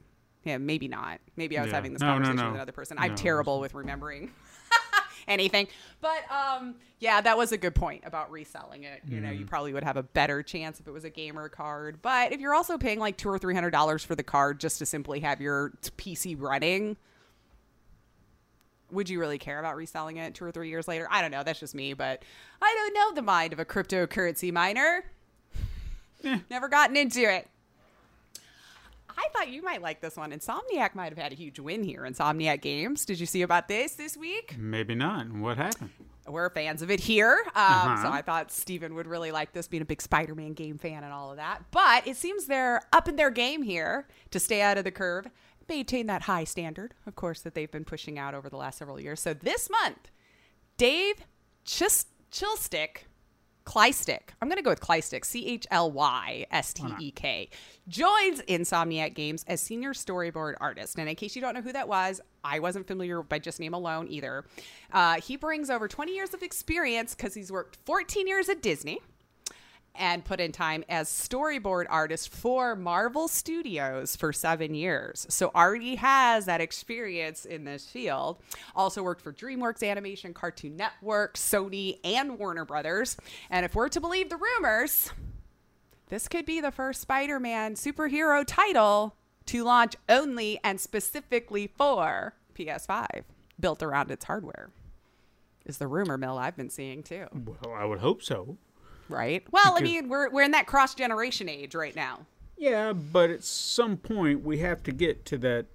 Speaker 2: yeah, maybe not. Maybe I was
Speaker 1: Yeah.
Speaker 2: having this
Speaker 1: No, no,
Speaker 2: conversation
Speaker 1: no.
Speaker 2: with another person.
Speaker 1: No,
Speaker 2: I'm terrible with remembering anything. But um, yeah, that was a good point about reselling it. You know, you
Speaker 1: Mm-hmm.
Speaker 2: probably would have a better chance if it was a gamer card. But if you're also paying like two or three hundred dollars for the card just to simply have your PC running, would you really care about reselling it two or three years later? I don't know. That's just me, but I don't know the mind of a cryptocurrency miner. Never gotten into it. I thought you might like this one. Insomniac might have had a huge win here. Insomniac Games. Did you see about this this week?
Speaker 1: Maybe not. What happened?
Speaker 2: We're fans of it here. Um,
Speaker 1: Uh-huh.
Speaker 2: So I thought Steven would really like this, being a big Spider Man game fan and all of that. But it seems they're up in their game here to stay out of the curve, maintain that high standard, of course, that they've been pushing out over the last several years. So this month, Dave Chis- Chilstick, Clystick, I'm going to go with Clystick, C H L Y S T E K, joins Insomniac Games as senior storyboard artist. And in case you don't know who that was, I wasn't familiar by just name alone either. Uh, he brings over 20 years of experience because he's worked 14 years at Disney and put in time as storyboard artist for Marvel Studios for seven years. So already has that experience in this field. Also worked for DreamWorks Animation, Cartoon Network, Sony, and Warner Brothers. And if we're to believe the rumors, this could be the first Spider Man superhero title to launch only and specifically for PS5, built around its hardware. Is the rumor mill I've been seeing too
Speaker 1: Well, I would hope so.
Speaker 2: Right? Well, I mean, we're we're in that cross generation age right now.
Speaker 1: Yeah, but at some point we have to get to that.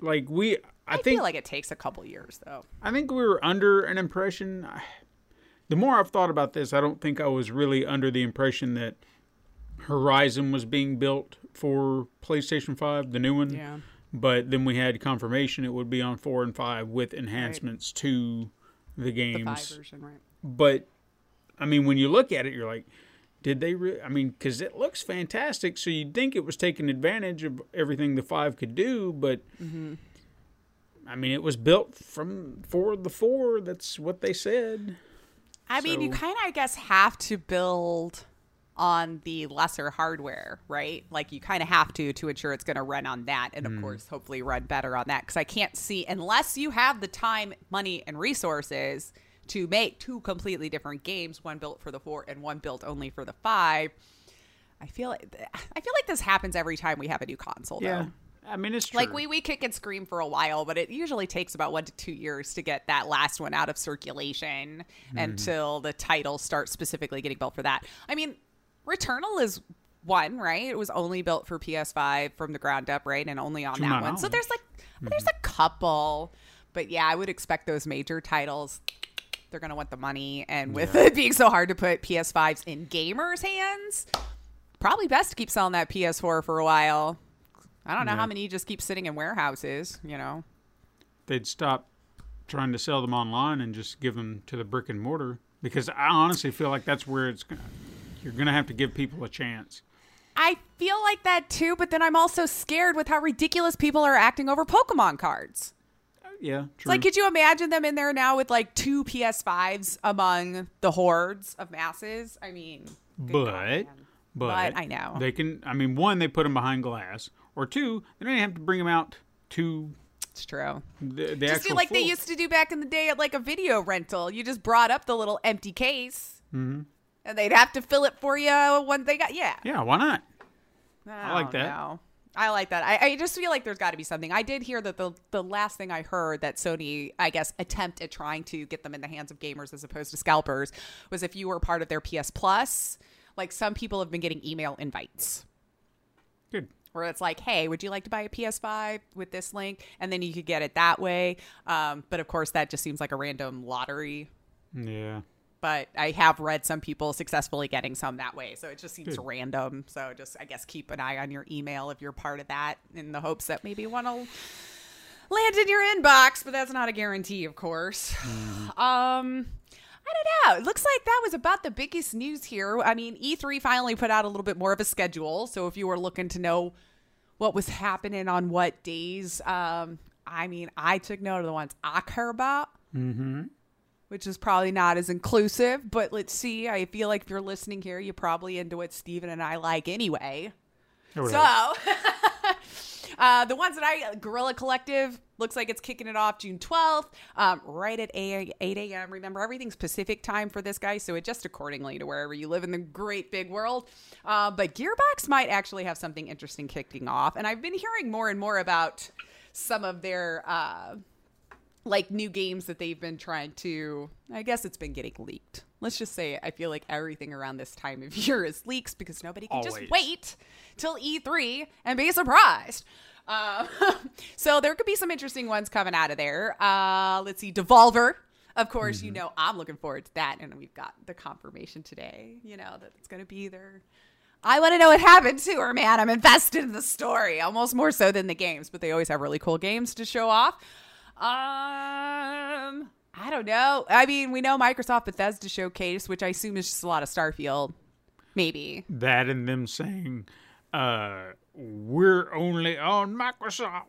Speaker 1: Like we, I,
Speaker 2: I,
Speaker 1: think,
Speaker 2: feel like it takes a couple years though.
Speaker 1: I think we were under an impression. The more I've thought about this, I don't think I was really under the impression that Horizon was being built for PlayStation Five, the new one.
Speaker 2: Yeah.
Speaker 1: But then we had confirmation it would be on four and five with enhancements to the
Speaker 2: The
Speaker 1: games.
Speaker 2: five version, right?
Speaker 1: but I mean, when you look at it, you're like, did they? Re-? I mean, because it looks fantastic, so you'd think it was taking advantage of everything the five could do, but
Speaker 2: Mm-hmm.
Speaker 1: I mean, it was built from for the four. That's what they said.
Speaker 2: I mean, you kind of, I guess, have to build on the lesser hardware, right? Like you kind of have to to ensure it's going to run on that, and of course, hopefully, run better on that. Because I can't see unless you have the time, money, and resources to make two completely different games, one built for the four and one built only for the five. I feel like I feel like this happens every time we have a new console.
Speaker 1: Yeah,
Speaker 2: Though.
Speaker 1: I mean, it's true.
Speaker 2: Like we we kick and scream for a while, but it usually takes about one to two years to get that last one out of circulation mm-hmm. until the title starts specifically getting built for that. I mean, Returnal is one, right? It was only built for PS5 from the ground up, right? And only on
Speaker 1: To
Speaker 2: that one. So there's like there's mm-hmm. a couple. But yeah, I would expect those major titles they're going to want the money and with it being so hard to put PS5s in gamers' hands, probably best to keep selling that PS4 for a while. I don't know
Speaker 1: Yeah.
Speaker 2: how many just keep sitting in warehouses, you know.
Speaker 1: they'd stop trying to sell them online and just give them to the brick and mortar because I honestly feel like that's where it's gonna, you're going to have to give people a chance.
Speaker 2: I feel like that too, but then I'm also scared with how ridiculous people are acting over Pokemon cards.
Speaker 1: Yeah, true.
Speaker 2: It's like, could you imagine them in there now with like two PS5s among the hordes of masses? I mean,
Speaker 1: but
Speaker 2: God,
Speaker 1: but
Speaker 2: But I know.
Speaker 1: they can. I mean, one, they put them behind glass, or two, they don't even have to bring them out to
Speaker 2: it's true.
Speaker 1: the, the
Speaker 2: Just feel like they used to do back in the day at like a video rental. You just brought up the little empty case,
Speaker 1: Mm-hmm.
Speaker 2: and they'd have to fill it for you when they got yeah.
Speaker 1: Yeah, why not?
Speaker 2: I
Speaker 1: like that.
Speaker 2: know. I like that. I, I just feel like there's got to be something. I did hear that the the last thing I heard that Sony, I guess, attempt at trying to get them in the hands of gamers as opposed to scalpers was if you were part of their PS Plus. Like some people have been getting email invites
Speaker 1: Good.
Speaker 2: where it's like, hey, would you like to buy a PS5 with this link? And then you could get it that way. Um, but of course, that just seems like a random lottery.
Speaker 1: Yeah.
Speaker 2: But I have read some people successfully getting some that way. So it just seems
Speaker 1: Good.
Speaker 2: random. So just, I guess, keep an eye on your email if you're part of that in the hopes that maybe one will land in your inbox. But that's not a guarantee, of course. Um, I don't know. It looks like that was about the biggest news here. I mean, E3 finally put out a little bit more of a schedule. So if you were looking to know what was happening on what days, um, I mean, I took note of the ones I care about, mm-hmm. Which is probably not as inclusive. But let's see. I feel like if you're listening here, you're probably into what Steven and I like anyway.
Speaker 1: Or
Speaker 2: So, uh, the ones that I Guerrilla Collective looks like it's kicking it off June 12th, um, right at 8 a.m. Remember, everything's Pacific time for this guy, so adjust accordingly to wherever you live in the great big world. Uh, but Gearbox might actually have something interesting kicking off, and I've been hearing more and more about some of their. Uh, like new games that they've been trying to i guess it's been getting leaked let's just say I feel like everything around this time of year is leaks because nobody can
Speaker 1: Always.
Speaker 2: just wait till E3 and be surprised. Uh, so there could be some interesting ones coming out of there. Uh, let's see, Devolver. Of course, you know I'm looking forward to that, and we've got the confirmation today. You know that it's going to be there. I want to know what happened to her, man. I'm invested in the story almost more so than the games, but they always have really cool games to show off. Um, I don't know. I mean, we know Microsoft Bethesda showcase, which I assume is just a lot of Starfield, maybe.
Speaker 1: That and them saying, uh, we're only on Microsoft.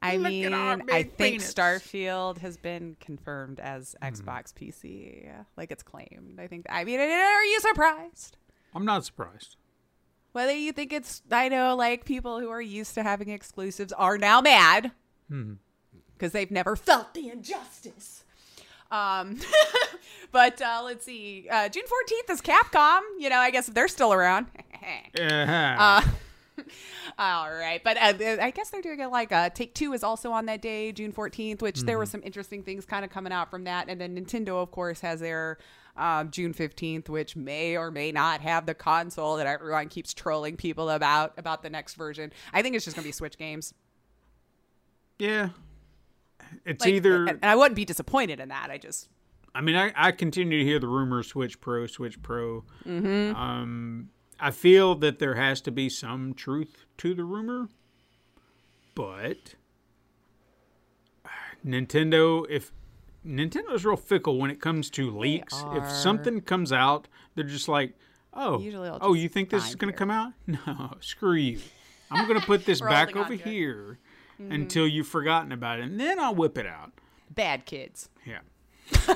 Speaker 2: I
Speaker 1: Look
Speaker 2: mean, I think
Speaker 1: penis.
Speaker 2: Starfield has been confirmed as
Speaker 1: Hmm.
Speaker 2: Xbox PC, like it's claimed. I think. I mean, are you surprised?
Speaker 1: I'm not surprised.
Speaker 2: Whether you think it's, I know, like people who are used to having exclusives are now mad
Speaker 1: Hmm.
Speaker 2: Because they've never felt the injustice. Um, but uh, let's see. Uh, June 14th is Capcom. You know, I guess if they're still around.
Speaker 1: Uh-huh.
Speaker 2: All right, but uh, I guess they're doing it like uh, Take Two is also on that day, June fourteenth, which there were some interesting things kind of coming out from that, and then Nintendo, of course, has their um, June fifteenth, which may or may not have the console that everyone keeps trolling people about about the next version. I think it's just gonna be Switch games.
Speaker 1: yeah. It's
Speaker 2: Like,
Speaker 1: either.
Speaker 2: and I wouldn't be disappointed in that. I just
Speaker 1: I mean, I, I continue to hear the rumor Switch Pro, Switch Pro. Mm-hmm. Um, I feel that there has to be some truth to the rumor, but Nintendo, if Nintendo's real fickle when it comes to leaks, if something comes out, they're just like, oh, oh, you think this is going to come out? No, screw you. I'm going to put this back over here
Speaker 2: Mm-hmm.
Speaker 1: until you've forgotten about it, and then I'll whip it out.
Speaker 2: bad kids.
Speaker 1: Yeah.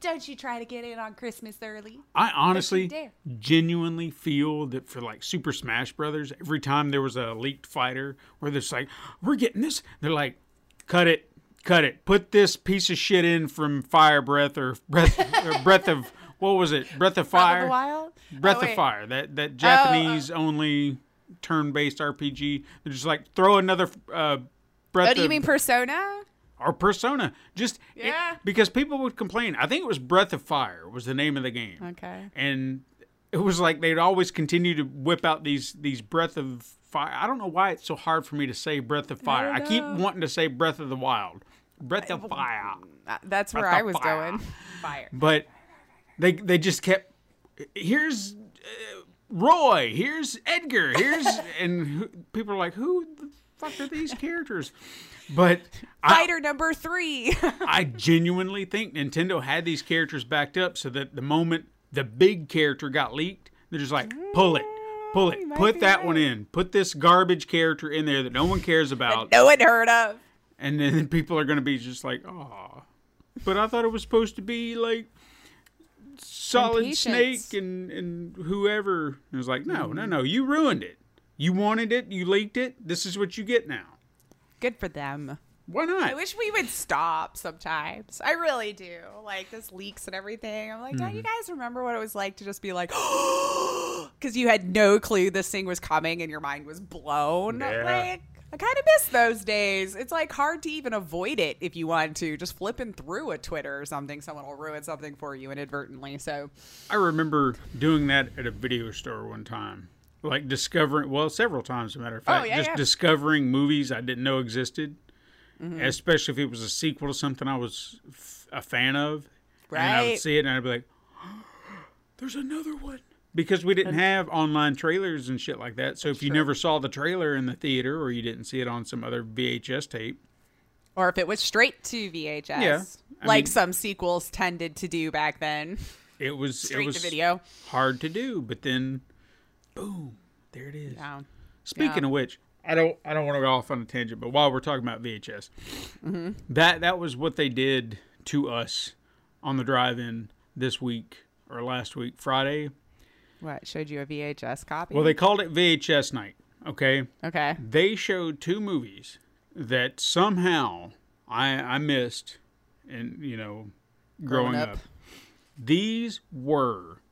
Speaker 2: Don't you try to get in on Christmas early?
Speaker 1: I honestly genuinely feel that for like Super Smash Brothers, every time there was a leaked fighter where they're like, we're getting this, they're like, cut it, cut it, put this piece of shit in from Fire Breath or Breath or Breath of what was it? Breath of Fire.
Speaker 2: of the Wild.
Speaker 1: Breath
Speaker 2: Oh,
Speaker 1: of. Fire. That that Japanese
Speaker 2: uh,
Speaker 1: only turn-based RPG. They're just like throw another uh, Breath
Speaker 2: Oh, do you
Speaker 1: of
Speaker 2: mean Persona?
Speaker 1: or Persona. Just it-
Speaker 2: Yeah.
Speaker 1: because people would complain. I think it was Breath of Fire was the name of the game
Speaker 2: Okay.
Speaker 1: and it was like they'd always continue to whip out these these breath of fire. I don't know why it's so hard for me to say breath of fire. I,
Speaker 2: don't
Speaker 1: keep wanting to say breath of the wild, breath of fire,
Speaker 2: Uh, That's where
Speaker 1: Breath
Speaker 2: I was
Speaker 1: fire.
Speaker 2: going. Fire.
Speaker 1: but they they just kept. Here's uh, Roy. Here's Edgar. Here's and who, people are like, who the fuck are these characters? But I,
Speaker 2: Fighter number three.
Speaker 1: I genuinely think Nintendo had these characters backed up so that the moment the big character got leaked, they're just like, pull it, pull it,
Speaker 2: mm,
Speaker 1: put that
Speaker 2: right.
Speaker 1: one in, put this garbage character in there that no one cares about,
Speaker 2: no one heard of.
Speaker 1: and then people are going to be just like, oh, but I thought it was supposed to be like Solid
Speaker 2: Impatience.
Speaker 1: Snake and and whoever. And was like, no, no, no, you ruined it. You wanted it, you leaked it. This is what you get now.
Speaker 2: Good for them.
Speaker 1: Why not?
Speaker 2: I wish we would stop sometimes. I really do. Like this leaks and everything. I'm like, don't you
Speaker 1: Mm-hmm.
Speaker 2: guys remember what it was like to just be like, because you had no clue this thing was coming and your mind was blown.
Speaker 1: Yeah.
Speaker 2: Like, I kind of miss those days. It's like hard to even avoid it if you want to. Just flipping through a Twitter or something, someone will ruin something for you inadvertently. So,
Speaker 1: I remember doing that at a video store one time. Like discovering, well, several times, as a matter of fact,
Speaker 2: Oh, yeah,
Speaker 1: just
Speaker 2: yeah.
Speaker 1: discovering movies I didn't know existed,
Speaker 2: Mm-hmm.
Speaker 1: especially if it was a sequel to something I was f- a fan of. And I would see it and I'd be like, there's another one. Because we didn't have online trailers and shit like that. So if you never saw the trailer in the theater or you didn't see it on some other VHS tape,
Speaker 2: or if it was straight to VHS,
Speaker 1: Yeah. I
Speaker 2: like
Speaker 1: mean-
Speaker 2: some sequels tended to do back then,
Speaker 1: it was
Speaker 2: straight
Speaker 1: it was
Speaker 2: to video.
Speaker 1: hard to do. But then, boom, there it is.
Speaker 2: Yeah.
Speaker 1: Speaking
Speaker 2: Yeah.
Speaker 1: of which, I don't I don't want to go off on a tangent, but while we're talking about VHS, mm-hmm. that that was what they did to us on the drive-in this week or last week, Friday.
Speaker 2: What showed you a VHS copy?
Speaker 1: Well, they called it VHS night. Okay,
Speaker 2: okay.
Speaker 1: they showed two movies that somehow I I missed, and you know, growing,
Speaker 2: Growing
Speaker 1: up.
Speaker 2: up.
Speaker 1: These were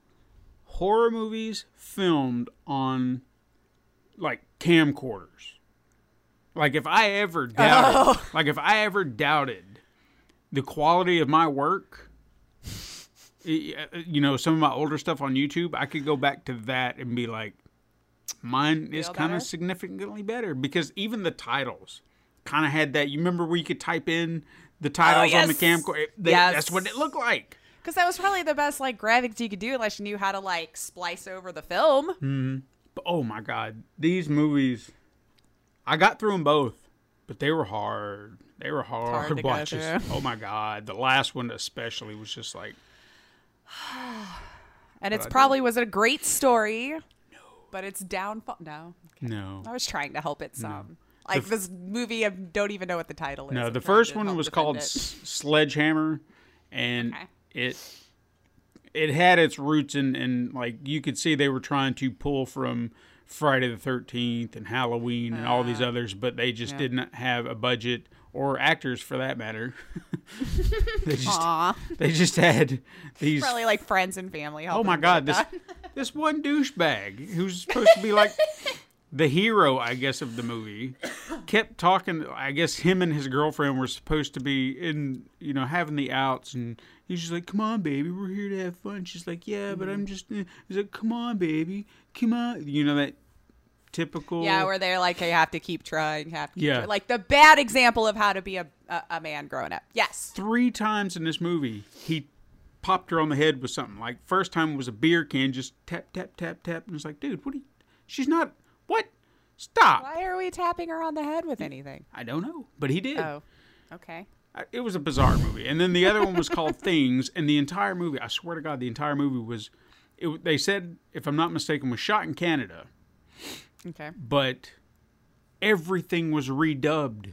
Speaker 1: horror movies filmed on like camcorders. Like if I ever doubted, oh. like if I ever doubted the quality of my work, you know, some of my older stuff on YouTube, I could go back to that and be like, mine is kind of significantly better because even the titles kind of had that. You remember where you could type in the titles on the
Speaker 2: Oh,
Speaker 1: camcorder? They-
Speaker 2: Yes.
Speaker 1: That's what it looked like.
Speaker 2: Because that was probably the best like graphics you could do unless you knew how to like splice over the film. Mm-hmm.
Speaker 1: But oh my god, these movies, I got through them both, but they were hard. They were hard,
Speaker 2: hard
Speaker 1: watches. Oh my god, the last one especially was just like
Speaker 2: And it's probably was a great story. No. But it's downfall. No.
Speaker 1: no.
Speaker 2: I was trying to help it some. Like this movie, I don't even know what the title is.
Speaker 1: No,
Speaker 2: I'm
Speaker 1: the first one was called. Sledgehammer, and
Speaker 2: Okay.
Speaker 1: it it had its roots in, in like you could see they were trying to pull from Friday the Thirteenth and Halloween and all these ah. others, but they just
Speaker 2: yeah.
Speaker 1: didn't have a budget or actors for that matter. they just
Speaker 2: Aw.
Speaker 1: they just had these.
Speaker 2: Probably like friends and family.
Speaker 1: oh my god, this this one douchebag who's supposed to be like the hero, I guess, of the movie, kept talking. I guess him and his girlfriend were supposed to be in, you know, having the outs, and he's just like, "Come on, baby, we're here to have fun." She's like, "Yeah, but
Speaker 2: Mm-hmm.
Speaker 1: I'm just." uh," He's like, "Come on, baby, come on." You know that typical.
Speaker 2: Yeah, where they're like, you have to keep trying. Have to keep
Speaker 1: Yeah.
Speaker 2: trying. Like the bad example of how to be a, a, a man growing up. Yes.
Speaker 1: three times in this movie he popped her on the head with something. Like first time it was a beer can, just tap tap tap tap, and it's like, dude, what? Are you, she's not. What? Stop.
Speaker 2: Why are we tapping her on the head with anything?
Speaker 1: I don't know, but he did.
Speaker 2: Oh, okay.
Speaker 1: It was a bizarre movie. And then the other one was called Things, and the entire movie, I swear to God, the entire movie was. It, they said, if I'm not mistaken, was shot in Canada,
Speaker 2: Okay.
Speaker 1: but everything was redubbed.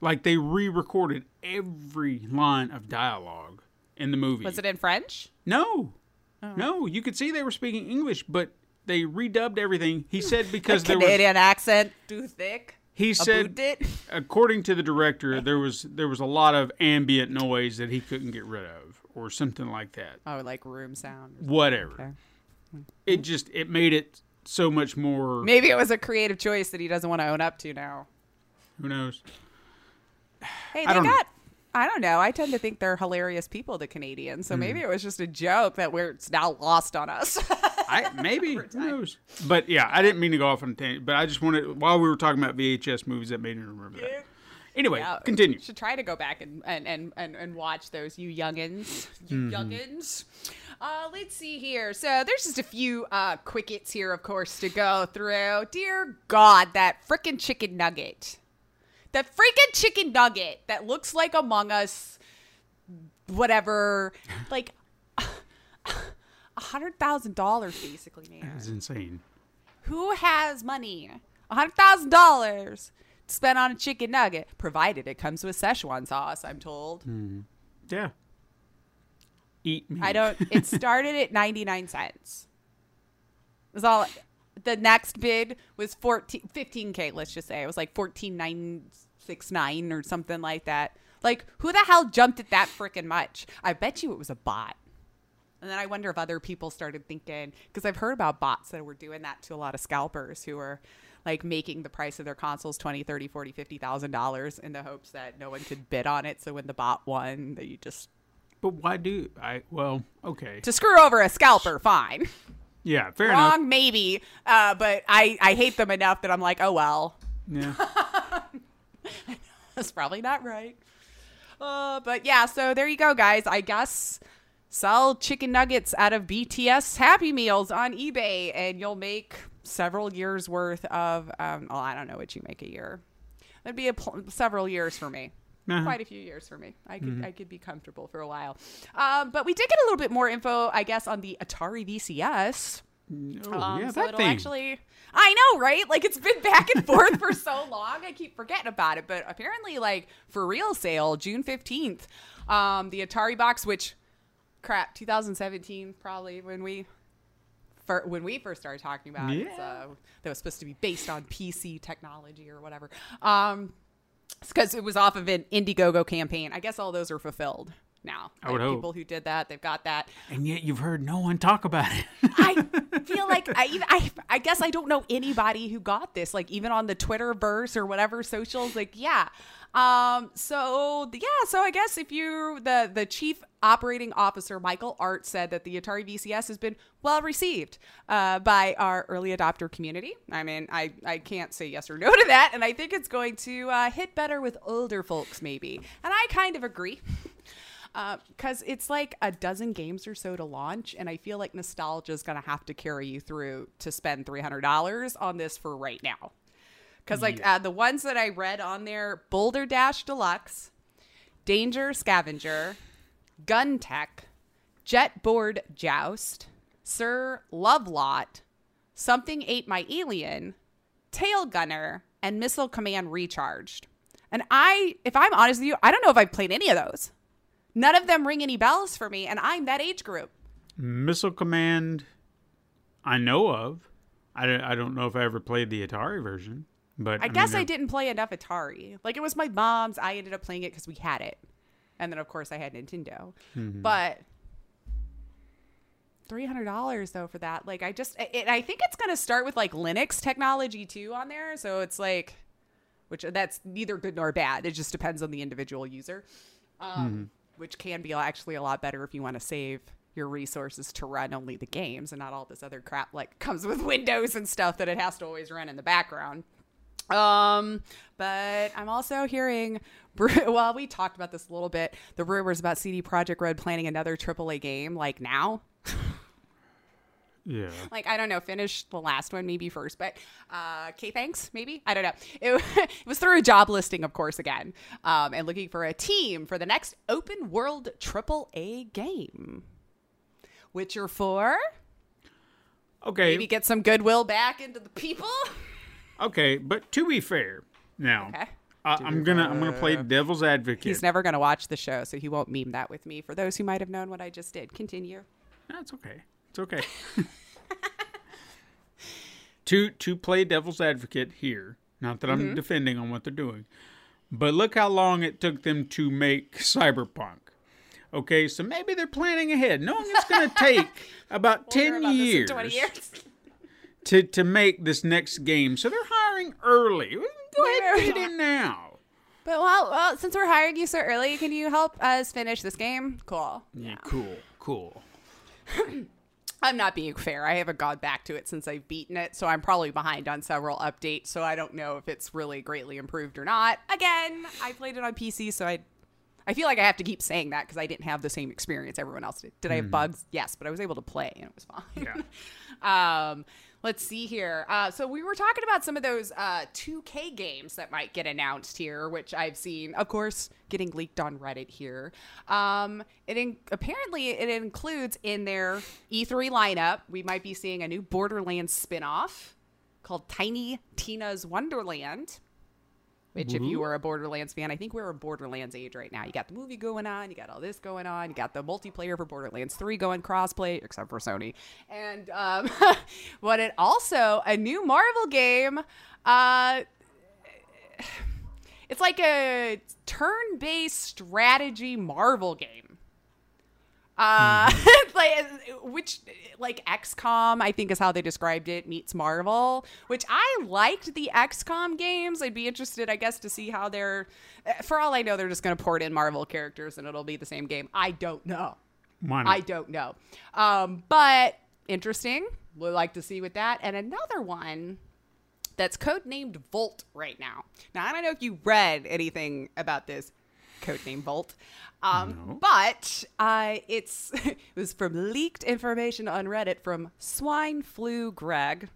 Speaker 1: Like they re-recorded every line of dialogue in the movie.
Speaker 2: Was it in French?
Speaker 1: No.
Speaker 2: Oh.
Speaker 1: No, you could see they were speaking English, but they redubbed everything. He said because there was
Speaker 2: Canadian accent, too thick.
Speaker 1: he said according to the director there was there was a lot of ambient noise that he couldn't get rid of or something like that.
Speaker 2: Oh, like room sound.
Speaker 1: Whatever.
Speaker 2: Okay.
Speaker 1: It just it made it so much more
Speaker 2: Maybe it was a creative choice that he doesn't want to own up to now.
Speaker 1: who knows.
Speaker 2: Hey, they
Speaker 1: know.
Speaker 2: got. I don't know. I tend to think they're hilarious people, the Canadians. So
Speaker 1: Hmm.
Speaker 2: maybe it was just a joke that we're it's now lost on us.
Speaker 1: I maybe who knows. But yeah, I didn't mean to go off on a tangent, but I just wanted while we were talking about VHS movies that made me remember that. Anyway,
Speaker 2: Yeah,
Speaker 1: continue.
Speaker 2: Should try to go back and and, and, and, and watch those, you youngins. You
Speaker 1: Mm-hmm.
Speaker 2: youngins. Uh, let's see here. So there's just a few uh, quickets here, of course, to go through. Dear God, that freaking chicken nugget. That freaking chicken nugget that looks like Among Us, whatever. Like, a hundred thousand dollars basically, man.
Speaker 1: It's insane.
Speaker 2: Who has money? A hundred thousand dollars to spend on a chicken nugget, provided it comes with Szechuan sauce. I'm told.
Speaker 1: Yeah. Eat me.
Speaker 2: I don't. It started at ninety nine cents. It was all. The next bid was 14, 15k. Let's just say it was like fourteen nine six nine or something like that. Like who the hell jumped at that freaking much? I bet you it was a bot. And then I wonder if other people started thinking because I've heard about bots that were doing that to a lot of scalpers who were like making the price of their consoles 20 30 40 50 thousand dollars in the hopes that no one could bid on it so when the bot won that you just
Speaker 1: But why do I? Well, okay.
Speaker 2: to screw over a scalper fine
Speaker 1: Yeah, fair
Speaker 2: wrong
Speaker 1: enough.
Speaker 2: maybe uh, but I, I hate them enough that i'm like oh well
Speaker 1: Yeah.
Speaker 2: that's probably not right uh, but yeah so there you go guys i guess sell chicken nuggets out of bts happy meals on ebay and you'll make several years worth of um, well i don't know what you make a year that'd be a pl- several years for me
Speaker 1: Uh-huh.
Speaker 2: quite a few years for me. I could I could be comfortable for a while. Um, but we did get a little bit more info, I guess, on the Atari VCS.
Speaker 1: Oh,
Speaker 2: Um,
Speaker 1: yeah,
Speaker 2: so
Speaker 1: that
Speaker 2: it'll
Speaker 1: thing.
Speaker 2: actually I know, right? Like it's been back and forth for so long. I keep forgetting about it. But apparently, like for real sale, June fifteenth. Um, the Atari box, which crap, 2017 probably when we fir- when we first started talking about it.
Speaker 1: Yeah.
Speaker 2: So that was supposed to be based on PC technology or whatever. Um, because it was off of an Indiegogo campaign. I guess all those are fulfilled. Now.
Speaker 1: I would
Speaker 2: Like,
Speaker 1: hope.
Speaker 2: people who did that, they've got that.
Speaker 1: And yet you've heard no one talk about it.
Speaker 2: I feel like I, even- I I guess I don't know anybody who got this. Like even on the Twitterverse or whatever socials. Like yeah. Um. So yeah. So I guess if you the the chief operating officer Michael Arzt said that the Atari VCS has been well received uh, by our early adopter community. I mean, I I can't say yes or no to that, and I think it's going to uh, hit better with older folks maybe, and I kind of agree because it's like a dozen games or so to launch, and I feel like nostalgia is going to have to carry you through to spend three hundred dollars on this for right now. Because like uh, the ones that I read on there, Boulder Dash Deluxe, Danger Scavenger, Gun Tech, Jetboard Joust, Sir Lovelot, Something Ate My Alien, Tail Gunner, and Missile Command Recharged. And I, if I'm honest with you, I don't know if I've played any of those. None of them ring any bells for me, and I'm that age group.
Speaker 1: Missile Command, I know of. I, don't- I don't know if I ever played the Atari version, but
Speaker 2: I,
Speaker 1: mean,
Speaker 2: guess I didn't play enough Atari. Like it was my mom's. I ended up playing it because we had it, and then of course I had Nintendo.
Speaker 1: Mm-hmm.
Speaker 2: But three hundred dollars though for that. Like I just, it, I think it's gonna start with like Linux technology too on there. So it's like, which that's neither good nor bad. It just depends on the individual user, um,
Speaker 1: Mm-hmm.
Speaker 2: Which can be actually a lot better if you want to save your resources to run only the games and not all this other crap like comes with Windows and stuff that it has to always run in the background. Um, but I'm also hearing, well, we talked about this a little bit. The rumors about CD Projekt Red planning another AAA game, like now.
Speaker 1: Yeah.
Speaker 2: Like I don't know, finish the last one maybe first, but uh, okay, thanks, maybe I don't know. It, it was through a job listing, of course, again, um, and looking for a team for the next open world triple A game. Witcher Four,
Speaker 1: Okay.
Speaker 2: maybe get some goodwill back into the people.
Speaker 1: Okay, but to be fair, now
Speaker 2: Okay.
Speaker 1: uh, I'm gonna I'm gonna play devil's advocate.
Speaker 2: He's never going to watch the show, so he won't meme that with me. For those who might have known what I just did, continue.
Speaker 1: That's okay. It's okay. to to play devil's advocate here. Not that I'm
Speaker 2: Mm-hmm.
Speaker 1: defending on what they're doing, but look how long it took them to make Cyberpunk. Okay, so maybe they're planning ahead, knowing it's going to take about
Speaker 2: We'll
Speaker 1: ten
Speaker 2: about
Speaker 1: years,
Speaker 2: 20 years.
Speaker 1: to to make this next game. So they're hiring early. Go ahead and get it in now.
Speaker 2: But well, well, since we're hiring you so early, can you help us finish this game? Cool.
Speaker 1: Yeah, cool, cool.
Speaker 2: I'm not being fair. I haven't gone back to it since I've beaten it, so I'm probably behind on several updates. So I don't know if it's really greatly improved or not. Again, I played it on PC, so I, I feel like I have to keep saying that because I didn't have the same experience everyone else did. Did I have bugs? Yes, but I was able to play and it was fine. um, let's see here. Uh, so we were talking about some of those uh, 2K games that might get announced here, which I've seen, of course, getting leaked on Reddit here. Um, it in- apparently it includes in their E3 lineup. We might be seeing a new Borderlands spin-off called Tiny Tina's Wonderland. Which, if you were a Borderlands fan, I think we're a Borderlands age right now. You got the movie going on, you got all this going on, you got the multiplayer for Borderlands 3 going crossplay, except for Sony. And um, what it also, a new Marvel game. Uh, it's like a turn based strategy Marvel game. Uh, like which like XCOM, I think is how they described it meets Marvel, which I liked the XCOM games. I'd be interested, I guess, to see how they're. For all I know, they're just going to port in Marvel characters and it'll be the same game. I don't know. I don't know. Um, but interesting. We'd like to see with that. And another one that's codenamed Volt right now. Now, I don't know if you read anything about this codename Volt. Um, But uh, it's it was from leaked information on Reddit from Swine Flu Greg.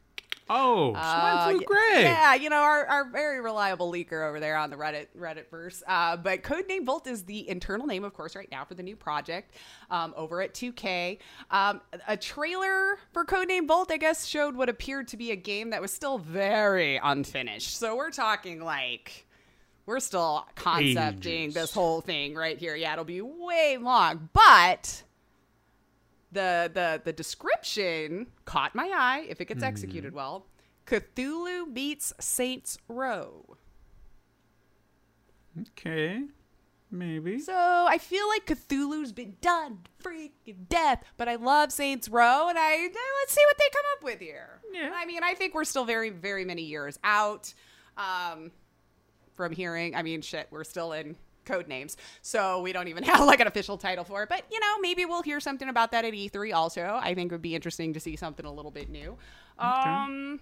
Speaker 1: oh,
Speaker 2: Uh,
Speaker 1: Swine Flu Greg.
Speaker 2: Yeah, you know, our, our very reliable leaker over there on the Reddit Reddit verse. Uh, but Codename Volt is the internal name, of course, right now for the new project um, over at 2K. Um, a trailer for Codename Volt, I guess, showed what appeared to be a game that was still very unfinished. So we're talking like. We're still concepting
Speaker 1: Ages.
Speaker 2: this whole thing right here. Yeah, it'll be way long, but the the the description caught my eye if it gets executed well. Cthulhu meets Saints Row.
Speaker 1: Okay. Maybe.
Speaker 2: So I feel like Cthulhu's been done freaking death, but I love Saints Row, and I let's see what they come up with here.
Speaker 1: Yeah.
Speaker 2: I mean, I think we're still very, very many years out um, from hearing. I mean, shit, we're still in code names, so we don't even have like an official title for it. But you know, maybe we'll hear something about that at E3. Also, I think it would be interesting to see something a little bit new. Um.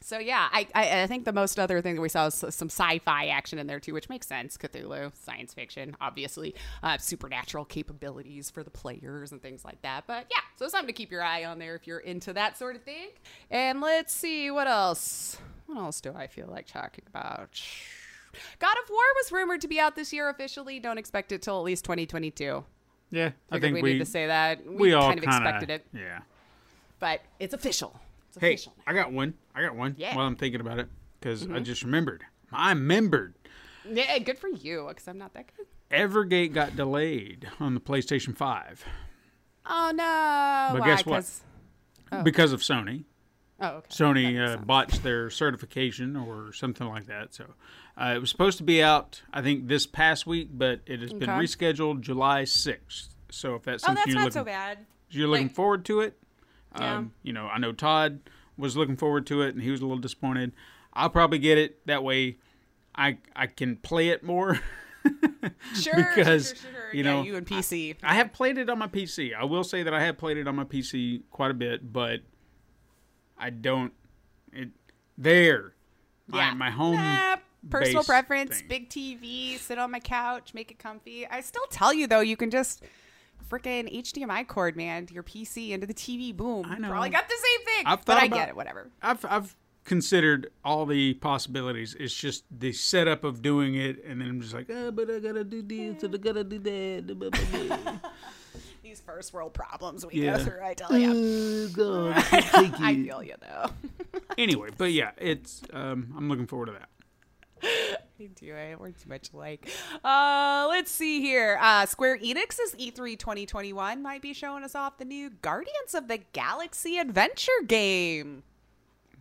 Speaker 2: So yeah, I, I I think the most other thing that we saw was some sci-fi action in there too, which makes sense. Cthulhu, science fiction, obviously, uh, supernatural capabilities for the players and things like that. But yeah, so something to keep your eye on there if you're into that sort of thing. And let's see what else. What else do I feel like talking about? God of War was rumored to be out this year officially. Don't expect it till at least 2022.
Speaker 1: Yeah, I think
Speaker 2: we,
Speaker 1: we
Speaker 2: need to say that. We,
Speaker 1: we all
Speaker 2: kind of
Speaker 1: kinda-
Speaker 2: expected it,
Speaker 1: Yeah.
Speaker 2: but it's official. It's
Speaker 1: Hey,
Speaker 2: official.
Speaker 1: I got one. I got one.
Speaker 2: Yeah. Mm-hmm.
Speaker 1: While I'm thinking about it, because I just remembered. I remembered.
Speaker 2: Yeah, good for you, because I'm not that good.
Speaker 1: Evergate got delayed on the PlayStation 5
Speaker 2: Oh no!
Speaker 1: But
Speaker 2: Why?
Speaker 1: guess what?
Speaker 2: 'Cause-
Speaker 1: because of Sony.
Speaker 2: Oh, okay.
Speaker 1: Sony uh, botched their certification or something like that. So uh, it was supposed to be out, I think, this past week, but it has been rescheduled July 6th. So if that's
Speaker 2: Oh,
Speaker 1: something
Speaker 2: that's
Speaker 1: you're
Speaker 2: not
Speaker 1: looking,
Speaker 2: so bad.
Speaker 1: you're looking forward to it,
Speaker 2: Yeah.
Speaker 1: um, you know, I know Todd was looking forward to it, and he was a little disappointed. I'll probably get it that way. I I can play it more.
Speaker 2: Sure,
Speaker 1: because,
Speaker 2: sure, sure, sure.
Speaker 1: you
Speaker 2: yeah,
Speaker 1: know,
Speaker 2: you and PC.
Speaker 1: I have played it on my PC. I will say that I have played it on my PC quite a bit, but I don't. It there.
Speaker 2: yeah,
Speaker 1: My, my home.
Speaker 2: Nah, personal preference.
Speaker 1: thing.
Speaker 2: Big TV. Sit on my couch. Make it comfy. I still tell you though, you can just freaking HDMI cord, man, your PC into the TV. Boom.
Speaker 1: I know.
Speaker 2: Probably got the same thing.
Speaker 1: I've
Speaker 2: but I
Speaker 1: about-
Speaker 2: get it. Whatever.
Speaker 1: I've I've considered all the possibilities. It's just the setup of doing it, and then I'm just like, oh, but I gotta do this and I gotta do that. blah, blah, blah."
Speaker 2: These first world problems we
Speaker 1: Yeah.
Speaker 2: go through. I tell you.
Speaker 1: Oh, God, I can't take
Speaker 2: I
Speaker 1: it.
Speaker 2: feel you though.
Speaker 1: Anyway, but yeah, it's um, I'm looking forward to that.
Speaker 2: I do it. We're too much alike. Uh, let's see here. Uh, Square Enix's E E3 2021 might be showing us off the new Guardians of the Galaxy adventure game.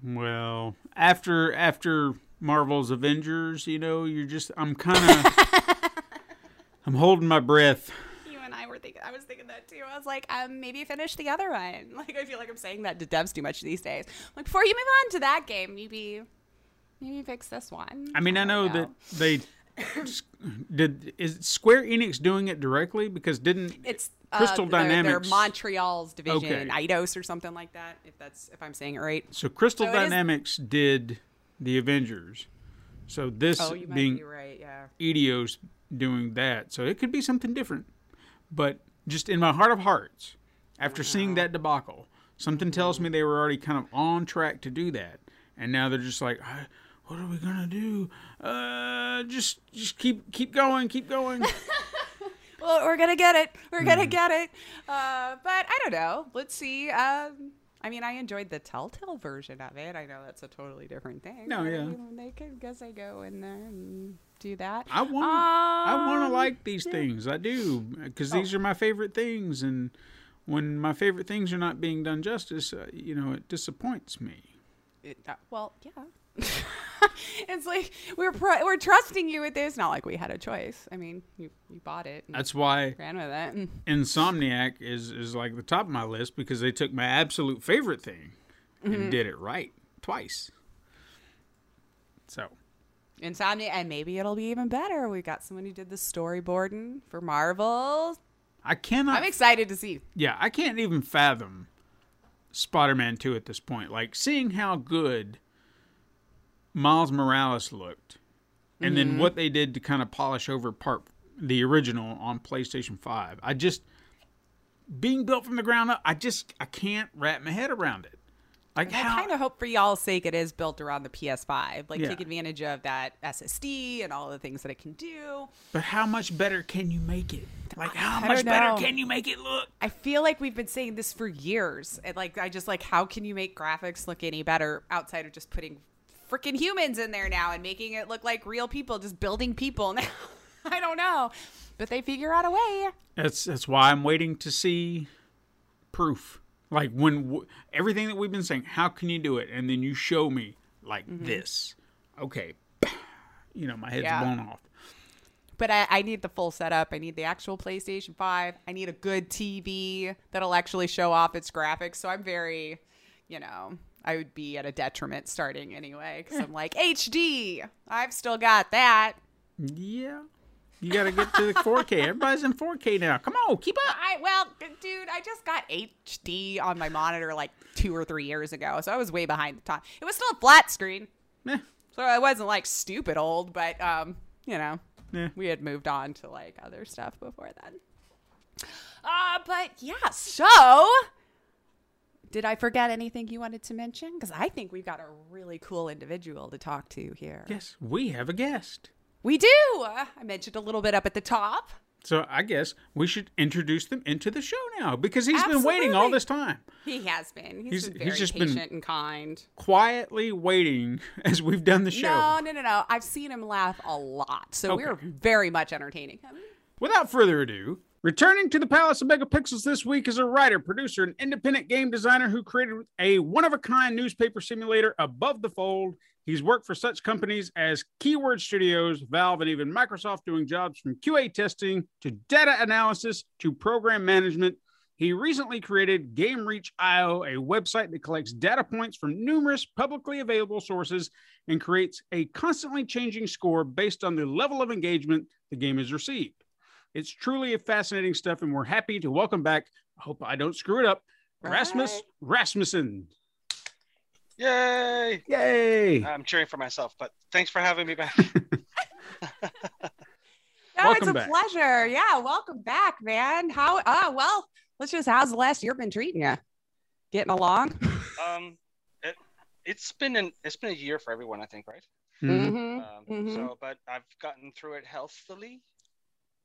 Speaker 1: Well, after after Marvel's Avengers, you know, you're just I'm kind of I'm holding my breath.
Speaker 2: You and I were thinking. I was thinking that too. I was like, um, maybe finish the other one. Like, I feel like I'm saying that to devs too much these days. Like, before you move on to that game, maybe, maybe fix this one.
Speaker 1: I mean, I know
Speaker 2: don't
Speaker 1: that they did. Is Square Enix doing it directly? Because didn't
Speaker 2: It's
Speaker 1: Crystal
Speaker 2: uh, their- their
Speaker 1: Dynamics?
Speaker 2: Montreal's division,
Speaker 1: Okay.
Speaker 2: Eidos or something like that. If that's if I'm saying it right.
Speaker 1: so Crystal
Speaker 2: So it is-
Speaker 1: Dynamics did the Avengers. So this
Speaker 2: Oh, you
Speaker 1: being
Speaker 2: be right. Yeah.
Speaker 1: Eidos doing that, so it could be something different. But just in my heart of hearts, after seeing that debacle, something tells me they were already kind of on track to do that, and now they're just like, "I- "What are we gonna do? Uh, just just keep keep going, keep going."
Speaker 2: Well, we're gonna get it. We're
Speaker 1: Hmm.
Speaker 2: gonna get it. Uh, but I don't know. Let's see. Um, I mean, I enjoyed the Telltale version of it. I know that's a totally different thing.
Speaker 1: No,
Speaker 2: but, I
Speaker 1: yeah.
Speaker 2: mean, they could guess I go in there and do that.
Speaker 1: I want I want to
Speaker 2: Um,
Speaker 1: like these things. I do because
Speaker 2: Oh.
Speaker 1: these are my favorite things, and when my favorite things are not being done justice, uh, you know, it disappoints me.
Speaker 2: It- uh, well, yeah. it's like we're pr- we're trusting you with this. Not like we had a choice. I mean, you you bought it. And
Speaker 1: That's why
Speaker 2: ran with it. And
Speaker 1: Insomniac is is like the top of my list because they took my absolute favorite thing
Speaker 2: Mm-hmm.
Speaker 1: and did it right twice. So
Speaker 2: Insomniac, and maybe it'll be even better. We got someone who did the storyboarding for Marvel.
Speaker 1: I cannot.
Speaker 2: I'm excited to see.
Speaker 1: yeah, I can't even fathom Spider-Man Two at this point. Like seeing how good Miles Morales looked, and then mm-hmm. what they did to kind of polish over part the original on PlayStation Five. I just being built from the ground up. I just I can't wrap my head around it. Like
Speaker 2: I kind of hope for y'all's sake it is built around the PS5. Like
Speaker 1: Yeah.
Speaker 2: take advantage of that SSD and all the things that it can do.
Speaker 1: But how much better can you make it? Like how
Speaker 2: I
Speaker 1: much better can you make it look?
Speaker 2: I feel like we've been saying this for years. And like I just like how can you make graphics look any better outside of just putting freaking humans in there now and making it look like real people just building people now. I don't know. But they figure out a way.
Speaker 1: That's that's why I'm waiting to see proof. Like when w- everything that we've been saying, how can you do it? And then you show me like mm-hmm. this. Okay, you know my head's
Speaker 2: Yeah.
Speaker 1: blown off.
Speaker 2: but I, I need the full setup. I need the actual PlayStation 5. I need a good TV that'll actually show off its graphics. So I'm very, you know, I would be at a detriment starting anyway because I'm like HD. I've still got that.
Speaker 1: Yeah. You got to get to the 4K. Everybody's in 4K now. Come on, keep up.
Speaker 2: I well, dude, I just got HD on my monitor like two or three years ago, so I was way behind the time. It was still a flat screen,
Speaker 1: Eh,
Speaker 2: so I wasn't like stupid old, but um, you know,
Speaker 1: Yeah.
Speaker 2: we had moved on to like other stuff before then. Uh, but yeah, so did I forget anything you wanted to mention? Because I think we've got a really cool individual to talk to here.
Speaker 1: yes, we have a guest.
Speaker 2: We do. Uh, I mentioned a little bit up at the top.
Speaker 1: So I guess we should introduce them into the show now because he's been waiting all this time,
Speaker 2: He has been.
Speaker 1: He's-
Speaker 2: He's, been
Speaker 1: he's
Speaker 2: very
Speaker 1: just been-
Speaker 2: patient and kind.
Speaker 1: quietly waiting as we've done the show.
Speaker 2: No, no, no, no. I've seen him laugh a lot, so
Speaker 1: Okay.
Speaker 2: we're very much entertaining him.
Speaker 1: Without further ado, returning to the Palace of Megapixels this week is a writer, producer, and independent game designer who created a one of a kind newspaper simulator above the fold. He's worked for such companies as Keyword Studios, Valve, and even Microsoft, doing jobs from QA testing to data analysis to program management. He recently created GameReach.io, a website that collects data points from numerous publicly available sources and creates a constantly changing score based on the level of engagement the game has received. It's truly a fascinating stuff, and we're happy to welcome back. I hope I don't screw it up. Rasmus Rasmussen.
Speaker 3: Yay!
Speaker 1: Yay!
Speaker 3: I'm cheering for myself, but thanks for having me back.
Speaker 2: No,
Speaker 1: Welcome
Speaker 2: it's a
Speaker 1: back.
Speaker 2: pleasure. Yeah, welcome back, man. How? Ah, well, let's just. How's the last year been treating you? Getting along?
Speaker 3: um, it, it's been an it's been a year for everyone, I think, right?
Speaker 1: Mhm.
Speaker 2: Mm-hmm.
Speaker 3: Um,
Speaker 2: Mhm.
Speaker 3: So, but I've gotten through it healthily,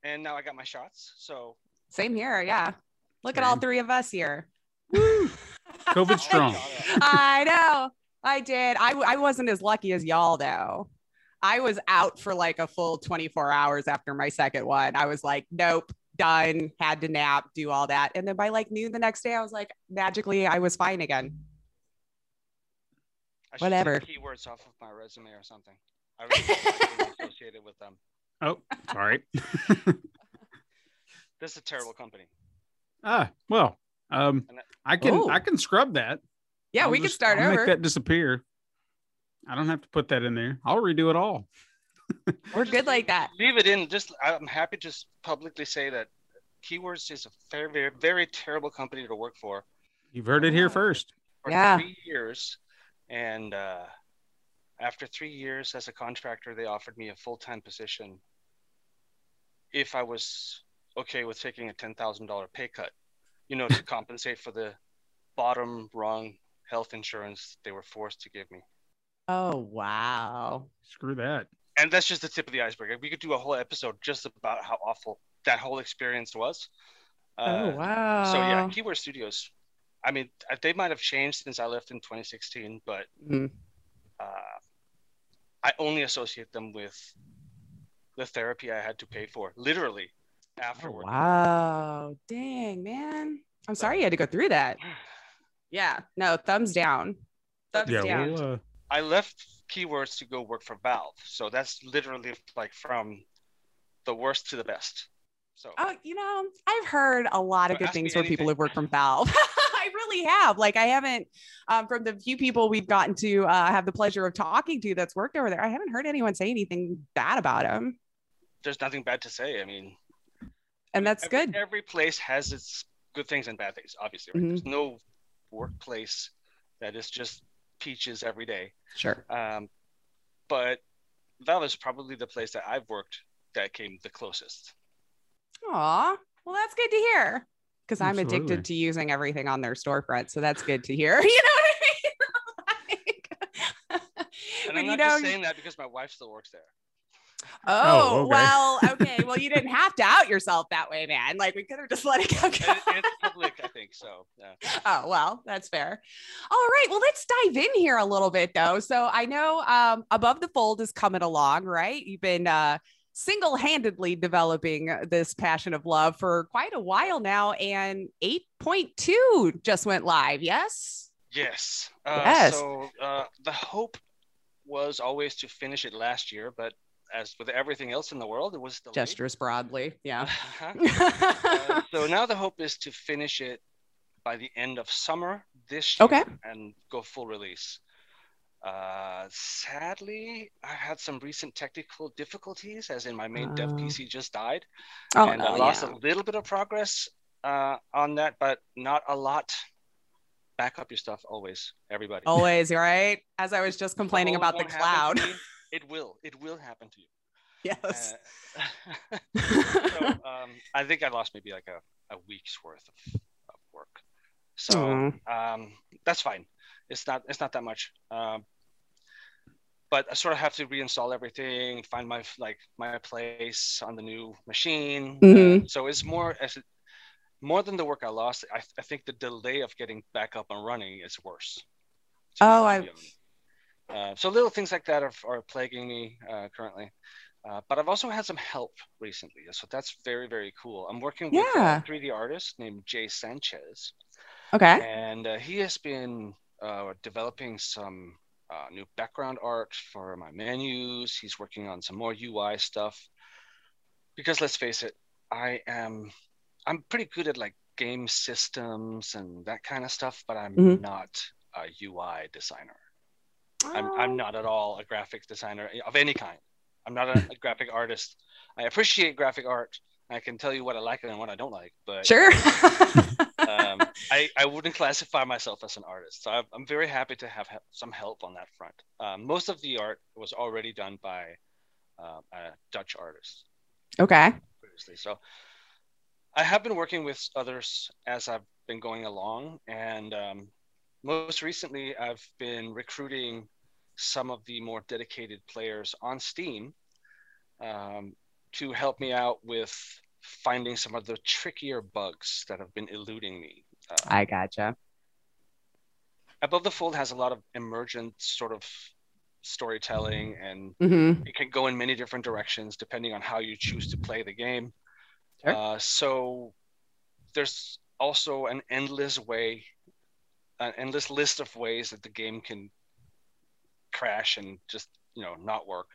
Speaker 3: and now I got my shots. So,
Speaker 2: Same here. Yeah. Look at all three of us here.
Speaker 1: COVID strong.
Speaker 2: I know. I did. I, I wasn't as lucky as y'all though. I was out for like a full 24 hours after my second one. I was like, nope, done, had to nap, do all that. And then by like noon the next day, I was like, magically, I was fine again.
Speaker 3: I
Speaker 2: Whatever.
Speaker 3: keywords off of my resume or something. I really don't like being associated with them.
Speaker 1: Oh, sorry.
Speaker 3: This is a terrible company.
Speaker 1: ah, well, um, I can
Speaker 2: Oh.
Speaker 1: I can scrub that.
Speaker 2: Yeah,
Speaker 1: I'll
Speaker 2: we can start
Speaker 1: I'll
Speaker 2: over.
Speaker 1: Make that disappear. I don't have to put that in there. I'll redo it all.
Speaker 2: We're good like that.
Speaker 3: Leave it in. Just I'm happy to just publicly say that Keywords is a very, very, very terrible company to work for.
Speaker 1: You've heard it here first.
Speaker 3: for
Speaker 2: Yeah.
Speaker 3: three years. And uh, after three years as a contractor, they offered me a full time position if I was okay with taking a $10,000 pay cut, you know, to compensate for the bottom rung health insurance they were forced to give me.
Speaker 2: Oh, wow.
Speaker 1: Screw that.
Speaker 3: And that's just the tip of the iceberg. We could do a whole episode just about how awful that whole experience was.
Speaker 2: oh,
Speaker 3: Uh,
Speaker 2: wow.
Speaker 3: So yeah, Keyword Studios. I mean, they might have changed since I left in 2016, but
Speaker 2: Mm.
Speaker 3: uh, I only associate them with the therapy I had to pay for, literally
Speaker 2: Oh,
Speaker 3: afterward.
Speaker 2: wow. Dang, man. I'm sorry you had to go through that. Yeah. No, thumbs down. Thumbs
Speaker 1: Yeah,
Speaker 2: down.
Speaker 1: we'll, uh,
Speaker 3: I left Keywords to go work for Valve, so that's literally like from the worst to the best. So
Speaker 2: Oh, you know, I've heard a lot of good things where people
Speaker 3: anything.
Speaker 2: have worked from Valve. I really have. Like, I haven't, um, from the few people we've gotten to uh, have the pleasure of talking to that's worked over there, I haven't heard anyone say anything bad about them.
Speaker 3: There's nothing bad to say. I mean,
Speaker 2: And that's
Speaker 3: every,
Speaker 2: good.
Speaker 3: Every place has its good things and bad things, obviously. Right?
Speaker 2: Mhm.
Speaker 3: There's no workplace that is just peaches every day.
Speaker 2: Sure.
Speaker 3: Um, but Valve is probably the place that I've worked that came the closest.
Speaker 2: Aw, well, that's good to hear because I'm addicted to using everything on their storefront. So that's good to hear. You know what I mean?
Speaker 3: And
Speaker 2: But
Speaker 3: I'm
Speaker 2: you
Speaker 3: not
Speaker 2: know,
Speaker 3: just saying that because my wife still works there.
Speaker 2: Oh,
Speaker 1: Oh, okay.
Speaker 2: well, okay. Well, you didn't have to out yourself that way, man. Like we could have just let it go.
Speaker 3: And it's public, I think. So yeah.
Speaker 2: Oh, well, that's fair. All right. Well, let's dive in here a little bit, though. So I know um, Above the Fold is coming along, right? You've been uh, single handedly developing this passion of love for quite a while now, and 8.2 just went live. Yes.
Speaker 3: Yes. Uh,
Speaker 2: Yes.
Speaker 3: So uh, the hope was always to finish it last year, but as with everything else in the world, it was delayed.
Speaker 2: Gestures broadly. Yeah.
Speaker 3: Uh, so now the hope is to finish it by the end of summer this year
Speaker 2: Okay.
Speaker 3: and go full release. Uh, sadly, I had some recent technical difficulties, as in my main dev
Speaker 2: Oh.
Speaker 3: PC just died,
Speaker 2: oh,
Speaker 3: and
Speaker 2: no,
Speaker 3: I lost
Speaker 2: yeah.
Speaker 3: a little bit of progress uh, on that, but not a lot. Back up your stuff always, everybody.
Speaker 2: Always, right? As I was just complaining about the cloud.
Speaker 3: it will. It will happen to you.
Speaker 2: yes.
Speaker 3: Uh, so um, I think I lost maybe like a, a week's worth of, of work. So um, that's fine. It's not it's not that much. Um, but I sort of have to reinstall everything, find my like my place on the new machine.
Speaker 2: Mhm.
Speaker 3: Uh, so it's more as more than the work I lost. I, I think the delay of getting back up and running is worse.
Speaker 2: Oh, I-.
Speaker 3: Uh, so little things like that are, are plaguing me uh, currently. Uh, but I've also had some help recently, so that's very very cool. I'm working with
Speaker 2: Yeah.
Speaker 3: a 3D artist named Jay Sanchez,
Speaker 2: okay.
Speaker 3: and uh, he has been uh, developing some uh, new background art for my menus. He's working on some more UI stuff. Because let's face it, I am I'm pretty good at like game systems and that kind of stuff, but I'm
Speaker 2: Mhm.
Speaker 3: not a UI designer. I'm,
Speaker 2: Oh.
Speaker 3: I'm not at all a graphics designer of any kind. I'm not a, a graphic artist. I appreciate graphic art. I can tell you what I like and what I don't like, but
Speaker 2: Sure.
Speaker 3: um, I, I wouldn't classify myself as an artist. So I'm, I'm very happy to have some help on that front. Um, most of the art was already done by uh, a Dutch artist
Speaker 2: okay.
Speaker 3: previously. So I have been working with others as I've been going along. And um, most recently, I've been recruiting some of the more dedicated players on Steam um, to help me out with finding some of the trickier bugs that have been eluding me. Uh,
Speaker 2: I gotcha.
Speaker 3: Above the Fold has a lot of emergent sort of storytelling and
Speaker 2: hmm
Speaker 3: it can go in many different directions depending on how you choose to play the game.
Speaker 2: Sure.
Speaker 3: Uh, so there's also an endless way, an endless list of ways that the game can crash and just you know not work,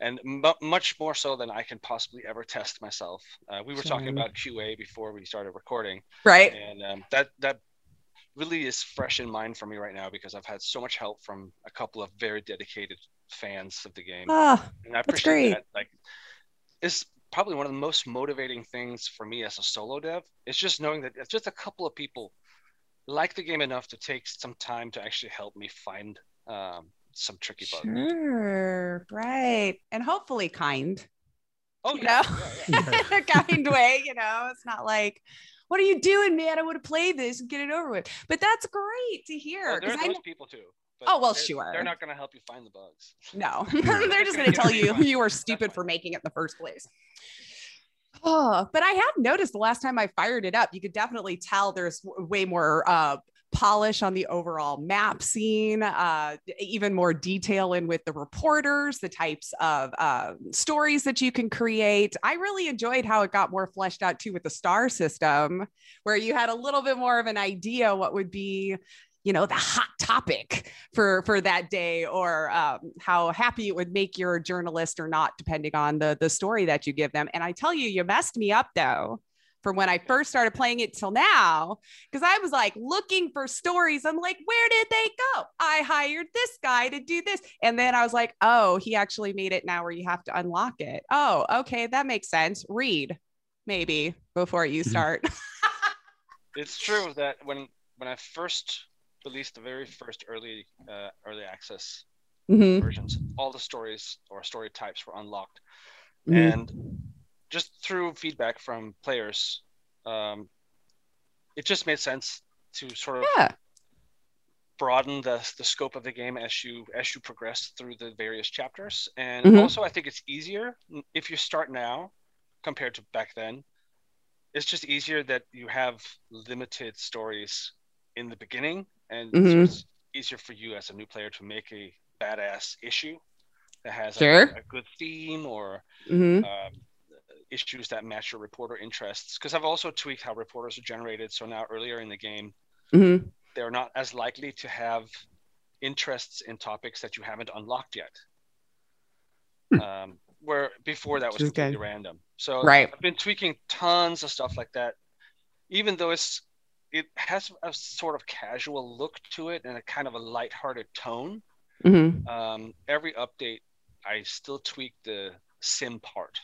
Speaker 3: and mu much more so than I can possibly ever test myself. Uh, we were talking
Speaker 2: Sure.
Speaker 3: about QA before we started recording,
Speaker 2: Right.
Speaker 3: and um, that that really is fresh in mind for me right now because I've had so much help from a couple of very dedicated fans of the game
Speaker 2: Oh,
Speaker 3: and I
Speaker 2: That's
Speaker 3: appreciate
Speaker 2: great.
Speaker 3: that. Like, it's probably one of the most motivating things for me as a solo dev. It's just knowing that it's just a couple of people like the game enough to take some time to actually help me find um, some tricky bugs.
Speaker 2: sure. Right. And hopefully kind.
Speaker 3: Oh
Speaker 2: You
Speaker 3: yeah,
Speaker 2: know?
Speaker 3: yeah, yeah.
Speaker 2: in a kind way, you know. It's not like, what are you doing, man? I want to play this and get it over with. But that's great to hear.
Speaker 3: Well, there are
Speaker 2: I
Speaker 3: those
Speaker 2: know-
Speaker 3: people too.
Speaker 2: Oh, well,
Speaker 3: they're-
Speaker 2: sure.
Speaker 3: They're not going to help you find the bugs.
Speaker 2: no, they're just going to tell you you were stupid for making it in the first place. Oh, but I have noticed the last time I fired it up, you could definitely tell there's way more uh, polish on the overall map scene, uh, even more detail in with the reporters, the types of uh, stories that you can create. I really enjoyed how it got more fleshed out too with the star system, where you had a little bit more of an idea what would be you know the hot topic for for that day or um, how happy it would make your journalist or not depending on the the story that you give them. And i tell you you messed me up though from when i first started playing it till now because i was like looking for stories. I'm like where did they go? I hired this guy to do this. And then i was like oh he actually made it now where you have to unlock it. Oh okay that makes sense. Read maybe before you
Speaker 4: Mhm.
Speaker 2: start.
Speaker 3: It's true that when when I first released the very first early uh, early access
Speaker 2: Mhm,
Speaker 3: versions, all the stories or story types were unlocked.
Speaker 2: mhm.
Speaker 3: and just through feedback from players um, it just made sense to sort of
Speaker 2: yeah
Speaker 3: broaden the, the scope of the game as you as you progress through the various chapters and
Speaker 2: Mhm.
Speaker 3: also i think it's easier if you start now compared to back then it's just easier that you have limited stories in the beginning and so
Speaker 2: Mhm.
Speaker 3: it's easier for you as a new player to make a badass issue that has a-
Speaker 2: Sure.
Speaker 3: a, good theme or
Speaker 2: Mhm.
Speaker 3: um, issues that match your reporter interests. Because I've also tweaked how reporters are generated. So now earlier in the game,
Speaker 2: Mhm.
Speaker 3: they're not as likely to have interests in topics that you haven't unlocked yet.
Speaker 2: Hmm.
Speaker 3: Um, where before that was
Speaker 2: Which is
Speaker 3: completely
Speaker 2: good.
Speaker 3: random. So
Speaker 2: Right.
Speaker 3: I've been tweaking tons of stuff like that, even though it's it has a sort of casual look to it and a kind of a lighthearted tone.
Speaker 2: Mhm.
Speaker 3: Um, every update, I still tweak the sim part,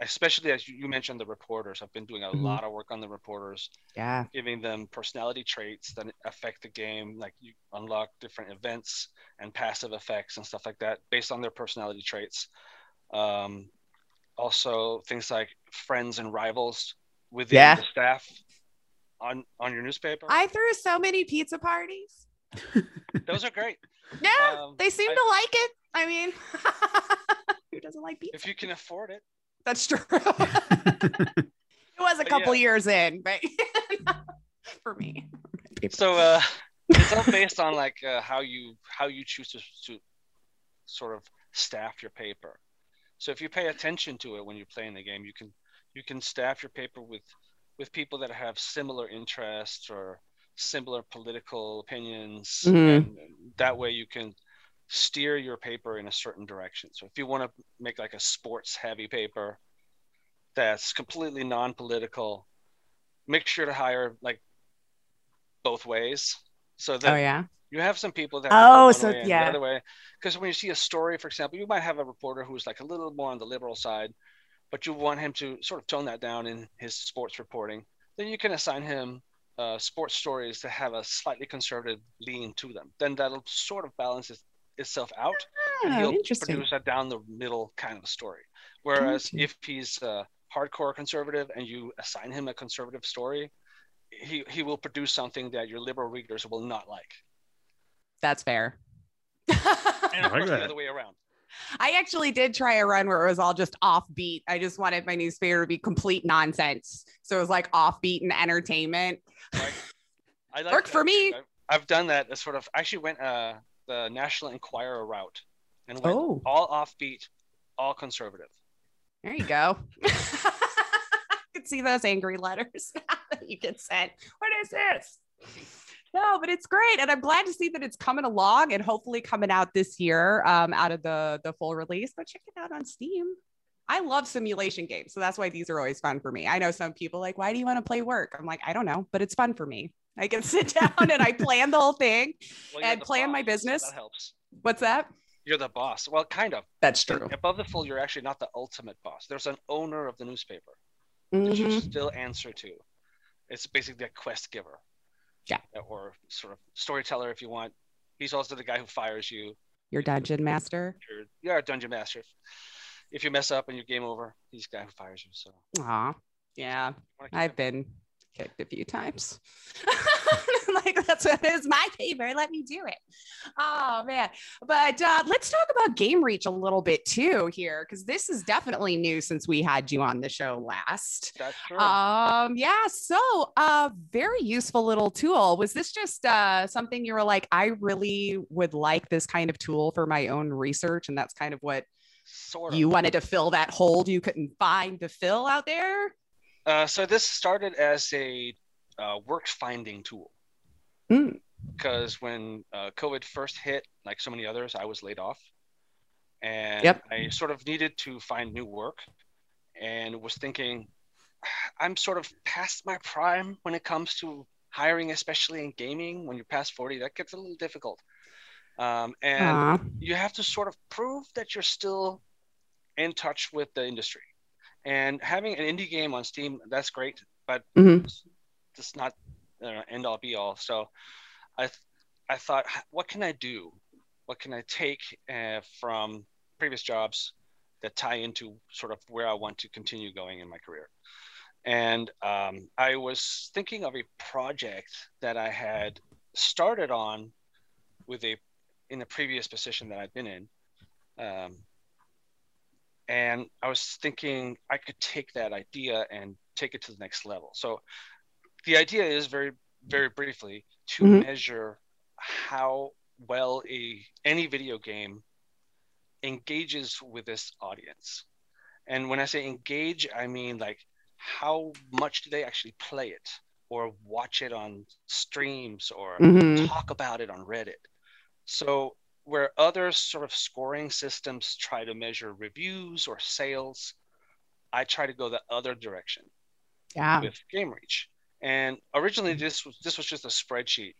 Speaker 3: especially as you mentioned the reporters. I've been doing a
Speaker 2: Mhm.
Speaker 3: lot of work on the reporters,
Speaker 2: Yeah.
Speaker 3: giving them personality traits that affect the game. Like you unlock different events and passive effects and stuff like that based on their personality traits. Um, also, things like friends and rivals within
Speaker 2: Yeah.
Speaker 3: the staff on on your newspaper.
Speaker 2: I threw so many pizza parties.
Speaker 3: Those are great.
Speaker 2: Yeah,
Speaker 3: Um,
Speaker 2: they seem
Speaker 3: I-
Speaker 2: to like it. I mean, who doesn't like pizza?
Speaker 3: If you can afford it.
Speaker 2: That's true. it was a
Speaker 3: But
Speaker 2: couple
Speaker 3: yeah.
Speaker 2: years in, but for me.
Speaker 3: So uh, it's all based on like uh, how you how you choose to, to sort of staff your paper. So if you pay attention to it when you're playing the game, you can you can staff your paper with with people that have similar interests or similar political opinions,
Speaker 2: Mhm.
Speaker 3: and that way you can steer your paper in a certain direction. So if you want to make like a sports heavy paper that's completely non-political, make sure to hire like both ways so that
Speaker 2: Oh yeah.
Speaker 3: you have some people that
Speaker 2: Oh, so- yeah.
Speaker 3: the other way. Because when you see a story, for example, you might have a reporter who's like a little more on the liberal side, but you want him to sort of tone that down in his sports reporting. Then you can assign him uh, sports stories that have a slightly conservative lean to them. Then that'll sort of balance it, itself out, and
Speaker 2: Oh,
Speaker 3: he'll produce a down the middle kind of story. Whereas if he's uh, hardcore conservative and you assign him a conservative story, he he will produce something that your liberal readers will not like.
Speaker 2: That's fair.
Speaker 3: And of
Speaker 1: like
Speaker 3: course,
Speaker 1: that.
Speaker 3: the other way around.
Speaker 2: I actually did try a run where it was all just offbeat. I just wanted my newspaper to be complete nonsense. So it was like offbeat and entertainment.
Speaker 3: Like, I like
Speaker 2: Worked
Speaker 3: that
Speaker 2: for me.
Speaker 3: I've, I've done that. As sort of actually went uh, the National Enquirer route and went
Speaker 2: Oh.
Speaker 3: all offbeat, all conservative.
Speaker 2: There you go. I could see those angry letters that you get sent. What is this? No, but it's great, and I'm glad to see that it's coming along and hopefully coming out this year um, out of the the full release. But check it out on Steam. I love simulation games, so that's why these are always fun for me. I know some people like, why do you want to play work? I'm like, I don't know, but it's fun for me. I can sit down and I plan the whole thing.
Speaker 3: Well,
Speaker 2: And plan my
Speaker 3: boss, so
Speaker 2: business.
Speaker 3: that helps.
Speaker 2: What's that?
Speaker 3: You're the boss. Well, kind of.
Speaker 2: That's true.
Speaker 3: Above the fold, you're actually not the ultimate boss. There's an owner of the newspaper that you
Speaker 2: Mhm.
Speaker 3: still answer to. It's basically a quest giver.
Speaker 2: Yeah.
Speaker 3: Or sort of storyteller, if you want. He's also the guy who fires you.
Speaker 2: Your dungeon master.
Speaker 3: You're, you're a dungeon master. If, if you mess up and you're game over, he's the guy who fires you. So
Speaker 2: Aw, yeah. I've been kicked a few times. like that's what is my paper. Let me do it. Oh man. But uh, let's talk about Game Reach a little bit too here, because this is definitely new since we had you on the show last.
Speaker 3: That's true.
Speaker 2: Um, yeah, so uh very useful little tool. Was this just uh something you were like, I really would like this kind of tool for my own research, and that's kind of what
Speaker 3: sort of.
Speaker 2: you wanted to fill that hole you couldn't find to fill out there?
Speaker 3: Uh, so this started as a uh, work finding tool.
Speaker 2: Mm.
Speaker 3: Because when uh, COVID first hit, like so many others, I was laid off, and
Speaker 2: Yep.
Speaker 3: I sort of needed to find new work, and was thinking, I'm sort of past my prime when it comes to hiring, especially in gaming. When you're past 40, that gets a little difficult. Um, and you have to sort of prove that you're still in touch with the industry. And having an indie game on Steam, that's great, but
Speaker 2: Mhm.
Speaker 3: it's, it's not uh, end all be all. So I, th- I thought, what can I do? What can I take uh, from previous jobs that tie into sort of where I want to continue going in my career? And um, I was thinking of a project that I had started on with a in a previous position that I'd been in. Um, and I was thinking I could take that idea and take it to the next level. So the idea is very, very briefly to
Speaker 2: Mhm.
Speaker 3: measure how well a any video game engages with this audience. And when I say engage, I mean like how much do they actually play it or watch it on streams or
Speaker 2: Mhm.
Speaker 3: talk about it on Reddit. So where other sort of scoring systems try to measure reviews or sales, I try to go the other direction
Speaker 2: Yeah.
Speaker 3: with GameReach. And originally, this was this was just a spreadsheet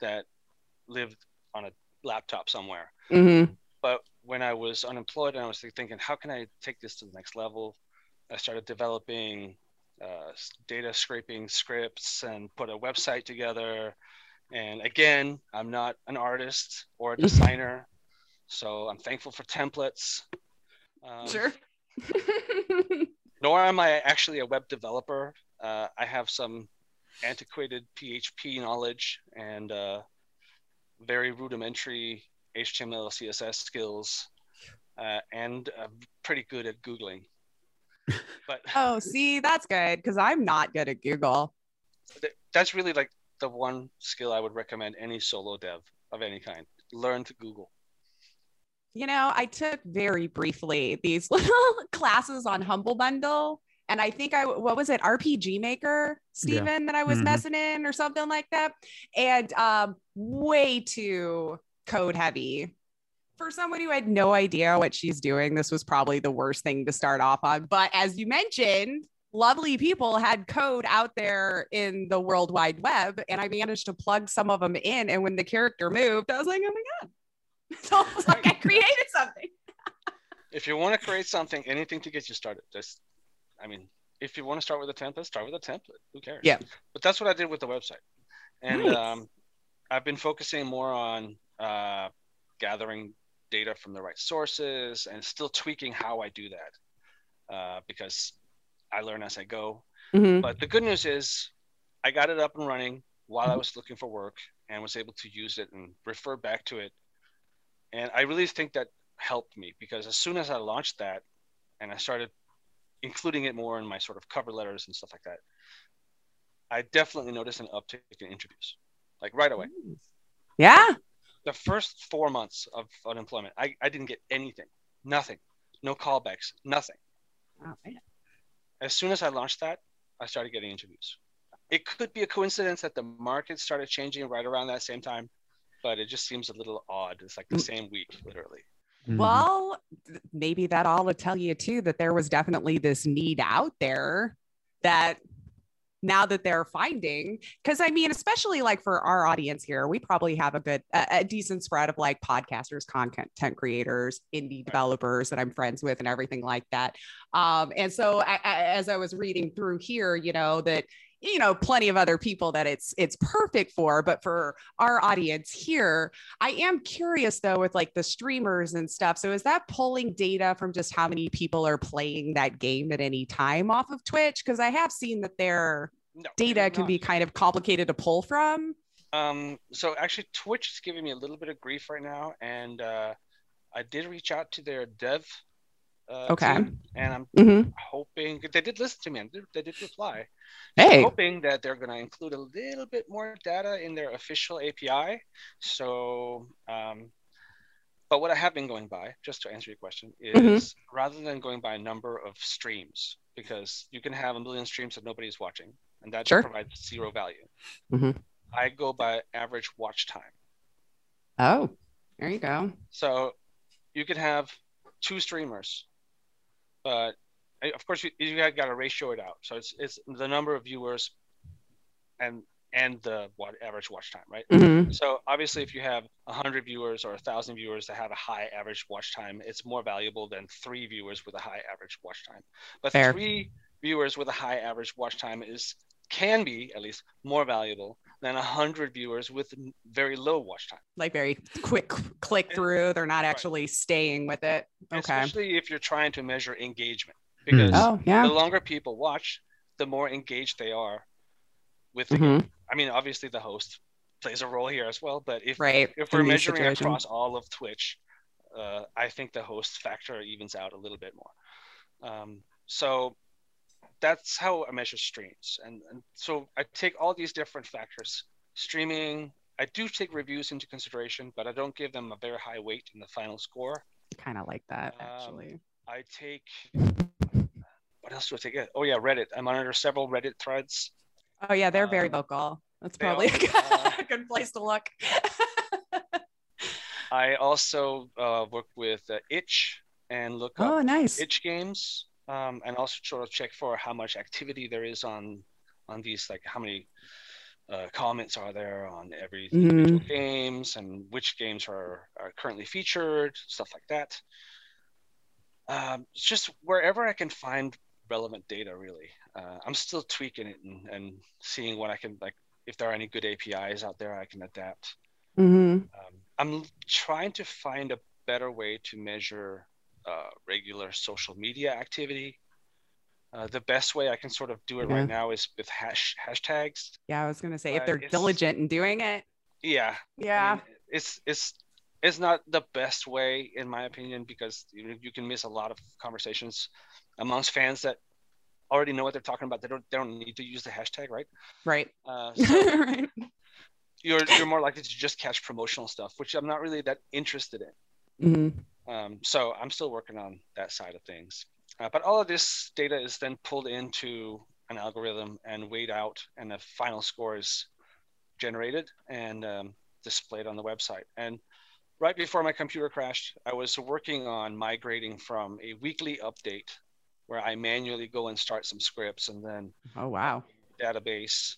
Speaker 3: that lived on a laptop somewhere.
Speaker 2: Mm-hmm.
Speaker 3: But when I was unemployed and I was thinking, how can I take this to the next level? I started developing uh, data scraping scripts and put a website together. And again, I'm not an artist or a designer, so I'm thankful for templates. Um,
Speaker 2: Sure.
Speaker 3: Nor am I actually a web developer. Uh, I have some antiquated PHP knowledge and uh, very rudimentary HTML, CSS skills, uh, and I'm pretty good at Googling. But
Speaker 2: oh, see, that's good because I'm not good at Google.
Speaker 3: that's really like the one skill I would recommend any solo dev of any kind. Learn to Google.
Speaker 2: You know, I took very briefly these little classes on Humble Bundle. And I think I, what was it, RPG Maker, Steven, that I was
Speaker 1: Mhm.
Speaker 2: messing in or something like that. And um, way too code heavy. For someone who had no idea what she's doing, this was probably the worst thing to start off on. But as you mentioned, lovely people had code out there in the World Wide Web, and I managed to plug some of them in. And when the character moved, I was like, oh my God. So it was like I created something.
Speaker 3: If you want to create something, anything to get you started. Just, I mean, if you want to start with a template, start with a template. Who cares?
Speaker 2: Yeah.
Speaker 3: But that's what I did with the website, and
Speaker 2: Nice.
Speaker 3: um, I've been focusing more on uh, gathering data from the right sources and still tweaking how I do that uh, because I learn as I go.
Speaker 2: Mhm.
Speaker 3: But the good news is, I got it up and running while I was looking for work and was able to use it and refer back to it. And I really think that helped me because as soon as I launched that and I started including it more in my sort of cover letters and stuff like that, I definitely noticed an uptick in interviews, like right away.
Speaker 2: Yeah.
Speaker 3: The first four months of unemployment, I, I didn't get anything, nothing, no callbacks, nothing.
Speaker 2: Oh, man.
Speaker 3: As soon as I launched that, I started getting interviews. It could be a coincidence that the market started changing right around that same time, but it just seems a little odd. It's like the same week, literally.
Speaker 1: Mhm.
Speaker 2: Well, maybe that all would tell you too that there was definitely this need out there that now that they're finding because i mean especially like for our audience here we probably have a good a, a decent spread of like podcasters content creators indie developers that i'm friends with and everything like that um and so I, I, as i was reading through here you know that you know plenty of other people that it's it's perfect for but for our audience here I am curious though with like the streamers and stuff. So is that pulling data from just how many people are playing that game at any time off of Twitch? Because I have seen that their
Speaker 3: No,
Speaker 2: data can be kind of complicated to pull from.
Speaker 3: Um, so actually, Twitch is giving me a little bit of grief right now, and uh, I did reach out to their dev. Uh,
Speaker 2: Okay.
Speaker 3: team, and I'm
Speaker 2: Mhm.
Speaker 3: hoping they did listen to me and they- did reply.
Speaker 2: Hey,
Speaker 3: hoping that they're going to include a little bit more data in their official API. So, um, but what I have been going by, just to answer your question, is
Speaker 2: Mhm.
Speaker 3: rather than going by a number of streams, because you can have a million streams that nobody's watching, and that
Speaker 2: Sure.
Speaker 3: provides zero value.
Speaker 2: Mhm.
Speaker 3: I go by average watch time.
Speaker 2: oh, there you go.
Speaker 3: So you could have two streamers, but of course you, you got to ratio it out. So it's it's the number of viewers and and the what average watch time, right?
Speaker 2: Mhm.
Speaker 3: So obviously, if you have 100 viewers or 1,000 viewers that have a high average watch time, it's more valuable than three viewers with a high average watch time. But
Speaker 2: Fair.
Speaker 3: three viewers with a high average watch time is can be at least more valuable than 100 viewers with very low watch time.
Speaker 2: Like very quick click through. They're not
Speaker 3: Right.
Speaker 2: actually staying with it. Okay.
Speaker 3: Especially if you're trying to measure engagement, because
Speaker 2: Oh, yeah.
Speaker 3: the longer people watch, the more engaged they are with the
Speaker 2: Mhm.
Speaker 3: game. I mean, obviously the host plays a role here as well, but if
Speaker 2: Right.
Speaker 3: if we're measuring
Speaker 2: situations.
Speaker 3: across all of Twitch, uh, I think the host factor evens out a little bit more. Um, so that's how I measure streams, and, and so I take all these different factors. Streaming, I do take reviews into consideration, but I don't give them a very high weight in the final score.
Speaker 2: kind of like that
Speaker 3: Um,
Speaker 2: actually.
Speaker 3: I take what else do I take? Oh yeah, Reddit. I monitor several Reddit threads.
Speaker 2: Oh yeah, they're very
Speaker 3: um,
Speaker 2: vocal. That's probably
Speaker 3: always, uh,
Speaker 2: a good place to look.
Speaker 3: I also uh, work with uh, Itch and look up
Speaker 2: Oh, nice.
Speaker 3: itch games um, and also sort of check for how much activity there is on on these like how many uh, comments are there on every
Speaker 2: Mhm.
Speaker 3: individual games and which games are, are currently featured stuff like that. Um, just wherever i can find relevant data really. Uh, i'm still tweaking it and, and seeing what i can like if there are any good apis out there i can adapt.
Speaker 2: Hmm
Speaker 3: um, I'm trying to find a better way to measure uh, regular social media activity. Uh, the best way I can sort of do it
Speaker 2: Yeah.
Speaker 3: right now is with hash hashtags.
Speaker 2: Yeah, I was gonna say if they're diligent in doing it.
Speaker 3: Yeah, I
Speaker 2: Yeah.
Speaker 3: mean, it's it's it's not the best way in my opinion because you, know, you can miss a lot of conversations amongst fans that already know what they're talking about. They don't they don't need to use the hashtag, right?
Speaker 2: Right.
Speaker 3: Uh, so
Speaker 2: right.
Speaker 3: you're you're more likely to just catch promotional stuff, which I'm not really that interested in.
Speaker 2: hmm
Speaker 3: Um, so I'm still working on that side of things. Uh, but all of this data is then pulled into an algorithm and weighed out, and the final score is generated and um, displayed on the website. And right before my computer crashed, I was working on migrating from a weekly update where I manually go and start some scripts and then
Speaker 2: Oh wow.
Speaker 3: database.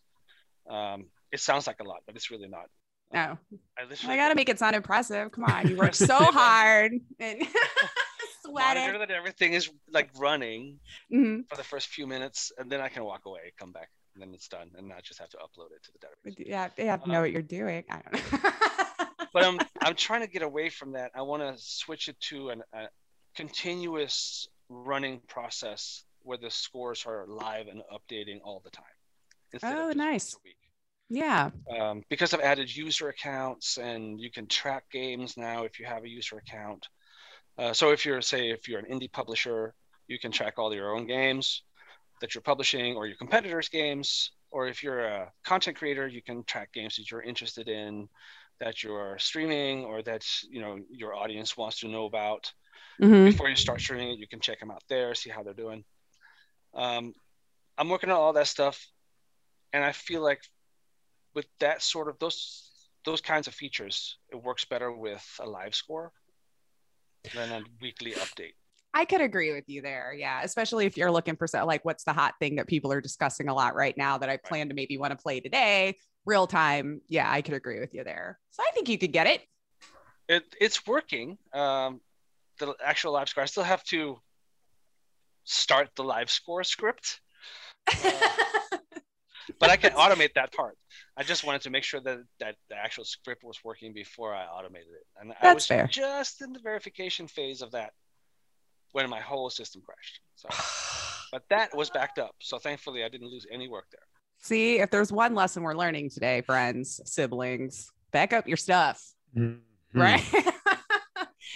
Speaker 3: Um, it sounds like a lot, but it's really not.
Speaker 2: No,
Speaker 3: I literally
Speaker 2: I gotta make it sound impressive. Come on, you work so hard and
Speaker 3: monitor
Speaker 2: sweating.
Speaker 3: that everything is like running
Speaker 2: Mhm.
Speaker 3: for the first few minutes and then I can walk away, come back, and then it's done, and I just have to upload it to the database.
Speaker 2: Yeah, they have to know
Speaker 3: Uh,
Speaker 2: what you're doing. I don't know.
Speaker 3: But I'm I'm trying to get away from that. I want to switch it to an, a continuous running process where the scores are live and updating all the time.
Speaker 2: Oh, nice.
Speaker 3: Once a week.
Speaker 2: yeah.
Speaker 3: Um, because I've added user accounts and you can track games now if you have a user account. Uh, so if you're say if you're an indie publisher, you can track all your own games that you're publishing or your competitors' games. Or if you're a content creator, you can track games that you're interested in, that you're streaming, or that you know your audience wants to know about.
Speaker 2: Mhm.
Speaker 3: Before you start streaming it, you can check them out there, see how they're doing. Um, I'm working on all that stuff, and I feel like with that sort of those those kinds of features, it works better with a live score than a weekly update.
Speaker 2: I could agree with you there. Yeah. Especially if you're looking for like what's the hot thing that people are discussing a lot right now that I plan to maybe want to play today, real time. Yeah, I could agree with you there. So I think you could get it.
Speaker 3: It it's working. Um, the actual live score, I still have to start the live score script, but I can automate that part. I just wanted to make sure that that the actual script was working before I automated it, and I was
Speaker 2: fair.
Speaker 3: just in the verification phase of that when my whole system crashed. So, but that was backed up, so thankfully I didn't lose any work there.
Speaker 2: See, if there's one lesson we're learning today, friends, siblings, back up your stuff,
Speaker 1: Mhm.
Speaker 2: right?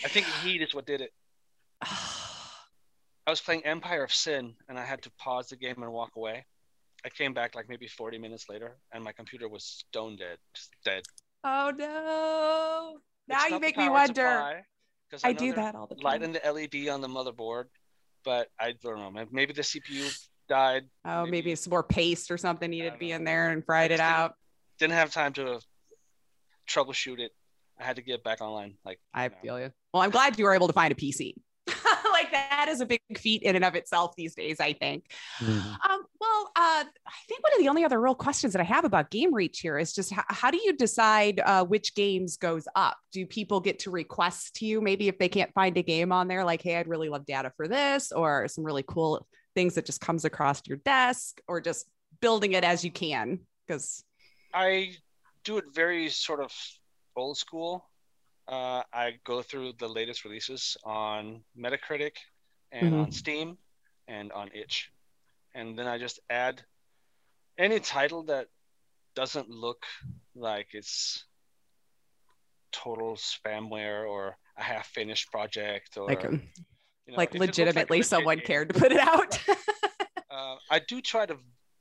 Speaker 3: I think heat is what did it. I was playing Empire of Sin, and I had to pause the game and walk away. I came back like maybe 40 minutes later, and my computer was stone dead, dead.
Speaker 2: oh no. Now you make me wonder.
Speaker 3: supply,
Speaker 2: I
Speaker 3: know
Speaker 2: do that all the time.
Speaker 3: Lighting the LED on the motherboard, but I don't know. Maybe the CPU died.
Speaker 2: Oh, maybe
Speaker 3: maybe-
Speaker 2: some more paste or something needed to be
Speaker 3: know.
Speaker 2: in there and fried it
Speaker 3: didn't-
Speaker 2: out.
Speaker 3: Didn't have time to troubleshoot it. I had to get back online. Like
Speaker 2: I
Speaker 3: you know.
Speaker 2: feel you. Well, I'm glad you were able to find a PC. like that is a big feat in and of itself these days, I think.
Speaker 1: Mhm.
Speaker 2: Um, well, uh, I think one of the only other real questions that I have about Game Reach here is just how, how do you decide uh, which games goes up? Do people get to request to you maybe if they can't find a game on there, like, hey, I'd really love data for this, or some really cool things that just comes across your desk, or just building it as you can? Because
Speaker 3: I do it very sort of old school. Uh, I go through the latest releases on Metacritic and on Steam and on itch. And then I just add any title that doesn't look like it's total spamware or a half finished project or
Speaker 2: like, um,
Speaker 3: you know,
Speaker 2: like
Speaker 3: if it looks a
Speaker 2: legitimately
Speaker 3: legit
Speaker 2: someone cared to put it out.
Speaker 3: uh, I do try to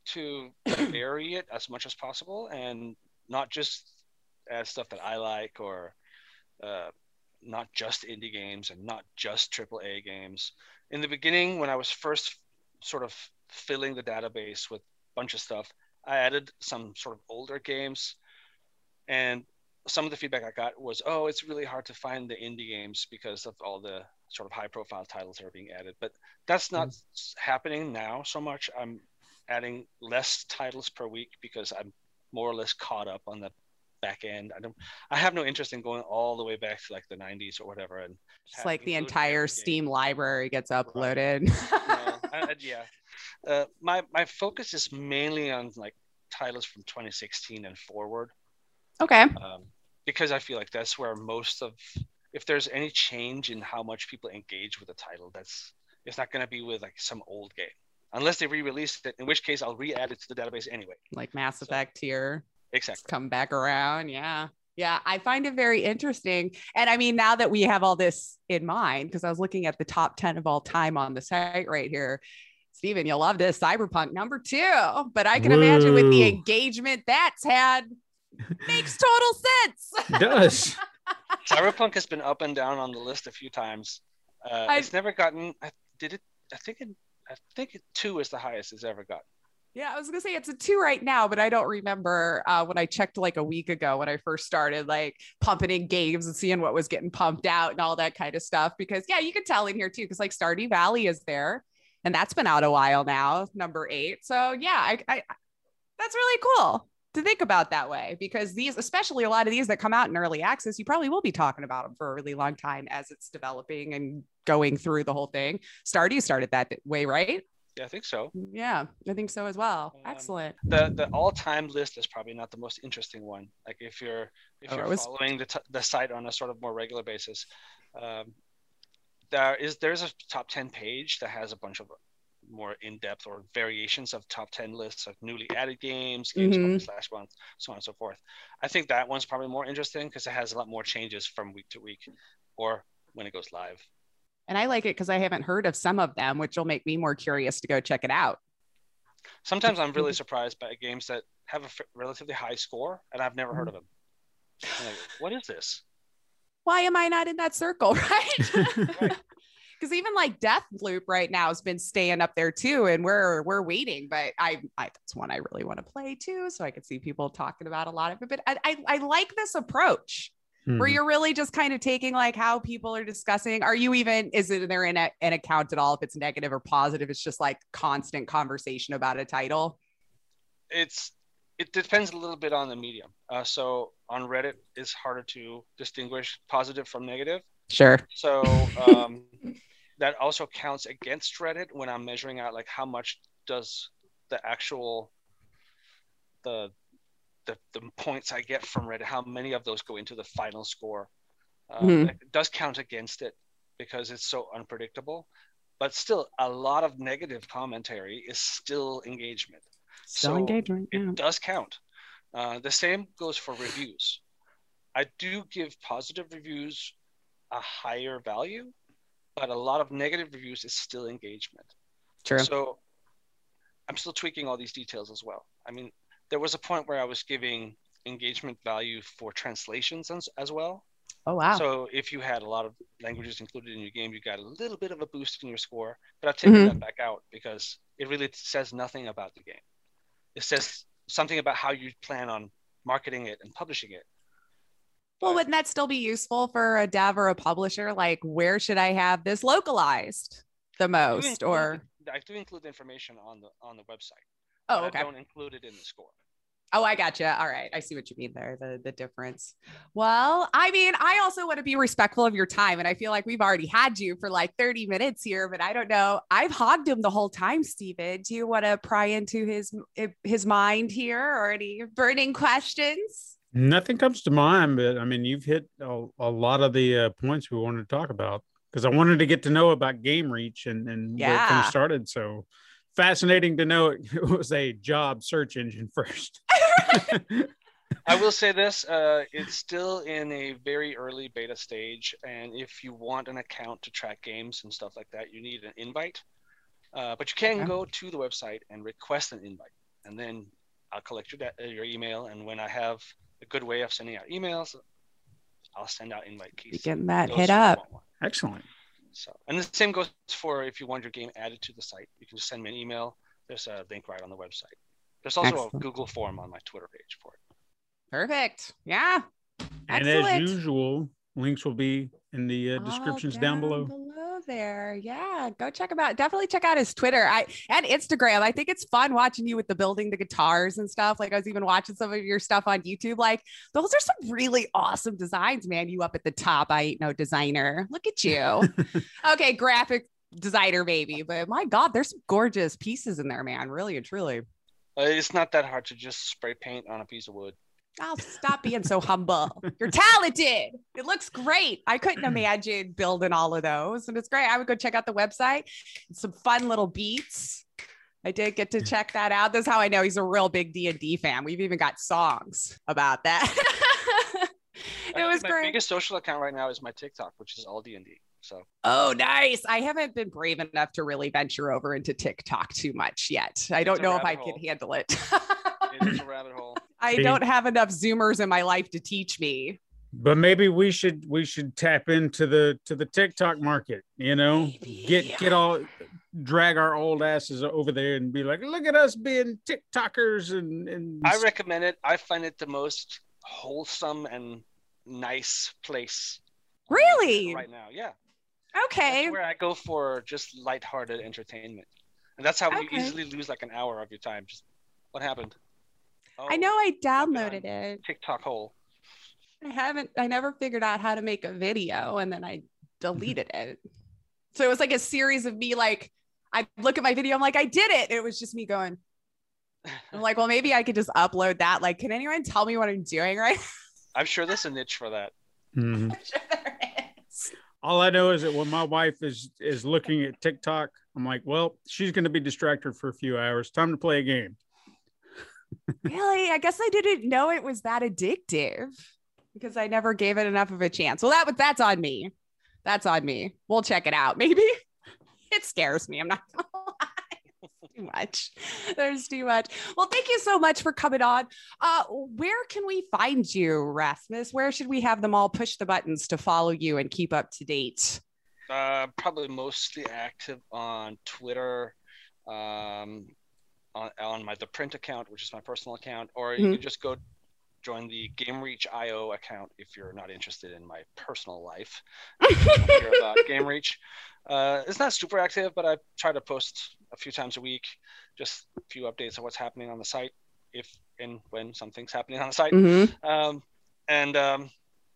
Speaker 3: to vary it as much as possible, and not just add stuff that I like, or uh, not just indie games and not just AAA games. In the beginning, when I was first sort of filling the database with a bunch of stuff, I added some sort of older games, and some of the feedback I got was, oh, it's really hard to find the indie games because of all the sort of high profile titles that are being added. But that's not mm. happening now so much. I'm adding less titles per week because I'm more or less caught up on the back end. I don't I have no interest in going all the way back to like the 90s or whatever and
Speaker 2: just like the entire Steam library gets uploaded.
Speaker 3: Right. I, yeah. Uh, my my focus is mainly on like titles from 2016 and forward.
Speaker 2: Okay.
Speaker 3: Um, because I feel like that's where most of, if there's any change in how much people engage with the title, that's it's not going to be with like some old game, unless they re-release it. In which case, I'll re-add it to the database anyway.
Speaker 2: Like Mass Effect so, here.
Speaker 3: Exactly.
Speaker 2: Come back around. Yeah. Yeah, I find it very interesting. And I mean, now that we have all this in mind, because I was looking at the top 10 of all time on the site right here, Stephen, you'll love this Cyberpunk number two. But I can Woo. imagine with the engagement that's had, makes total sense.
Speaker 1: It does.
Speaker 3: Cyberpunk has been up and down on the list a few times. Uh, it's never gotten. I did it. I think it. I think it, two is the highest it's ever got.
Speaker 2: Yeah, I was gonna say it's a two right now, but I don't remember uh, when I checked like a week ago when I first started like pumping in games and seeing what was getting pumped out and all that kind of stuff. Because yeah, you can tell in here too, because like Stardew Valley is there, and that's been out a while now, number eight. So yeah, I, I that's really cool to think about that way because these, especially a lot of these that come out in early access, you probably will be talking about them for a really long time as it's developing and going through the whole thing. Stardew started that way, right?
Speaker 3: Yeah, I think so.
Speaker 2: Yeah, I think so as well. Um, Excellent.
Speaker 3: The the all time list is probably not the most interesting one. Like if you're if oh, you're was... following the, t- the site on a sort of more regular basis, um, there is there's a top ten page that has a bunch of more in-depth or variations of top 10 lists of newly added games games mm-hmm. slash one so on and so forth i think that one's probably more interesting because it has a lot more changes from week to week or when it goes live
Speaker 2: and i like it because i haven't heard of some of them which will make me more curious to go check it out
Speaker 3: sometimes i'm really surprised by games that have a f- relatively high score and i've never heard of mm-hmm. them like, what is this
Speaker 2: why am i not in that circle right, right because even like Death Loop right now has been staying up there too, and we're we're waiting. But I, I that's one I really want to play too, so I could see people talking about a lot of it. But I, I, I like this approach. Hmm. Where you're really just kind of taking like how people are discussing. Are you even? Is it there in a, an account at all? If it's negative or positive, it's just like constant conversation about a title.
Speaker 3: It's it depends a little bit on the medium. Uh, so on Reddit, it's harder to distinguish positive from negative.
Speaker 2: Sure.
Speaker 3: So um, that also counts against Reddit when I'm measuring out like how much does the actual the the, the points I get from Reddit, how many of those go into the final score. Uh, mm-hmm. It does count against it because it's so unpredictable. But still, a lot of negative commentary is still engagement.
Speaker 2: Still so engagement.
Speaker 3: Yeah. It does count. Uh, the same goes for reviews. I do give positive reviews a higher value but a lot of negative reviews is still engagement.
Speaker 2: True.
Speaker 3: So I'm still tweaking all these details as well. I mean, there was a point where I was giving engagement value for translations as, as well.
Speaker 2: Oh wow!
Speaker 3: So if you had a lot of languages included in your game, you got a little bit of a boost in your score. But I've taken mm-hmm. that back out because it really says nothing about the game. It says something about how you plan on marketing it and publishing it.
Speaker 2: Well, wouldn't that still be useful for a dev or a publisher? Like, where should I have this localized the most?
Speaker 3: I include,
Speaker 2: or
Speaker 3: I do include information on the on the website.
Speaker 2: Oh, okay.
Speaker 3: I don't include it in the score.
Speaker 2: Oh, I got you. All right. I see what you mean there, the, the difference. Well, I mean, I also want to be respectful of your time. And I feel like we've already had you for like 30 minutes here, but I don't know. I've hogged him the whole time, Steven. Do you want to pry into his his mind here or any burning questions?
Speaker 1: Nothing comes to mind, but I mean, you've hit a, a lot of the uh, points we wanted to talk about because I wanted to get to know about Game Reach and, and yeah. where it kind of started. So fascinating to know it, it was a job search engine first.
Speaker 3: I will say this: uh, it's still in a very early beta stage, and if you want an account to track games and stuff like that, you need an invite. Uh, but you can okay. go to the website and request an invite, and then I'll collect your your email, and when I have a good way of sending out emails. I'll send out invite keys.
Speaker 2: Getting that hit up.
Speaker 1: Excellent.
Speaker 3: So, and the same goes for if you want your game added to the site, you can just send me an email. There's a link right on the website. There's also Excellent. a Google form on my Twitter page for it.
Speaker 2: Perfect. Yeah.
Speaker 1: And as usual, links will be in the uh, descriptions down, below.
Speaker 2: Below there. Yeah, go check him out. Definitely check out his Twitter I and Instagram. I think it's fun watching you with the building the guitars and stuff. Like I was even watching some of your stuff on YouTube. Like those are some really awesome designs, man. You up at the top. I ain't no designer. Look at you. okay, graphic designer baby, but my God, there's some gorgeous pieces in there, man. Really and truly.
Speaker 3: Uh, it's not that hard to just spray paint on a piece of wood.
Speaker 2: Oh, stop being so humble. You're talented. It looks great. I couldn't imagine building all of those. And it's great. I would go check out the website. Some fun little beats. I did get to check that out. That's how I know he's a real big D&D fan. We've even got songs about that. it was
Speaker 3: my
Speaker 2: great.
Speaker 3: biggest social account right now is my TikTok, which is all D and D. So
Speaker 2: Oh, nice. I haven't been brave enough to really venture over into TikTok too much yet. I don't know if I can handle it.
Speaker 3: it is a rabbit hole.
Speaker 2: I
Speaker 1: Hey.
Speaker 2: don't have enough Zoomers in my life to teach me.
Speaker 1: But maybe we should we should tap into the to the TikTok market, you know,
Speaker 2: Maybe.
Speaker 1: get get all drag our old asses over there and be like, look at us being TikTokers and and
Speaker 3: I recommend it. I find it the most wholesome and nice place
Speaker 2: Really?
Speaker 3: right now. Yeah.
Speaker 2: Okay.
Speaker 3: That's where I go for just lighthearted entertainment. And that's how you
Speaker 2: Okay.
Speaker 3: easily lose like an hour of your time. Just what happened? Oh,
Speaker 2: I know I downloaded it.
Speaker 3: TikTok hole.
Speaker 2: I haven't, I never figured out how to make a video and then I deleted it. So it was like a series of me, like, I look at my video, I'm like, I did it. It was just me going, I'm like, well, maybe I could just upload that. Like, can anyone tell me what I'm doing right?
Speaker 3: I'm sure there's a niche for that.
Speaker 1: Mhm.
Speaker 2: Sure there is.
Speaker 1: all I know is that when my wife is is looking at TikTok, I'm like, well, she's going to be distracted for a few hours. Time to play a game.
Speaker 2: Really? I guess I didn't know it was that addictive because I never gave it enough of a chance. Well, that that's on me. That's on me. We'll check it out. Maybe it scares me. I'm not gonna lie. Too much. There's too much. Well, thank you so much for coming on. Uh, where can we find you, Rasmus? Where should we have them all push the buttons to follow you and keep up to date?
Speaker 3: Uh, probably mostly active on Twitter, um, on, on my the print account, which is my personal account, or you
Speaker 2: Mhm.
Speaker 3: can just go join the GameReach IO account if you're not interested in my personal life. hear about GameReach. Uh, it's not super active, but I try to post a few times a week, just a few updates of what's happening on the site, if and when something's happening on the site.
Speaker 2: Mhm.
Speaker 3: Um, and um,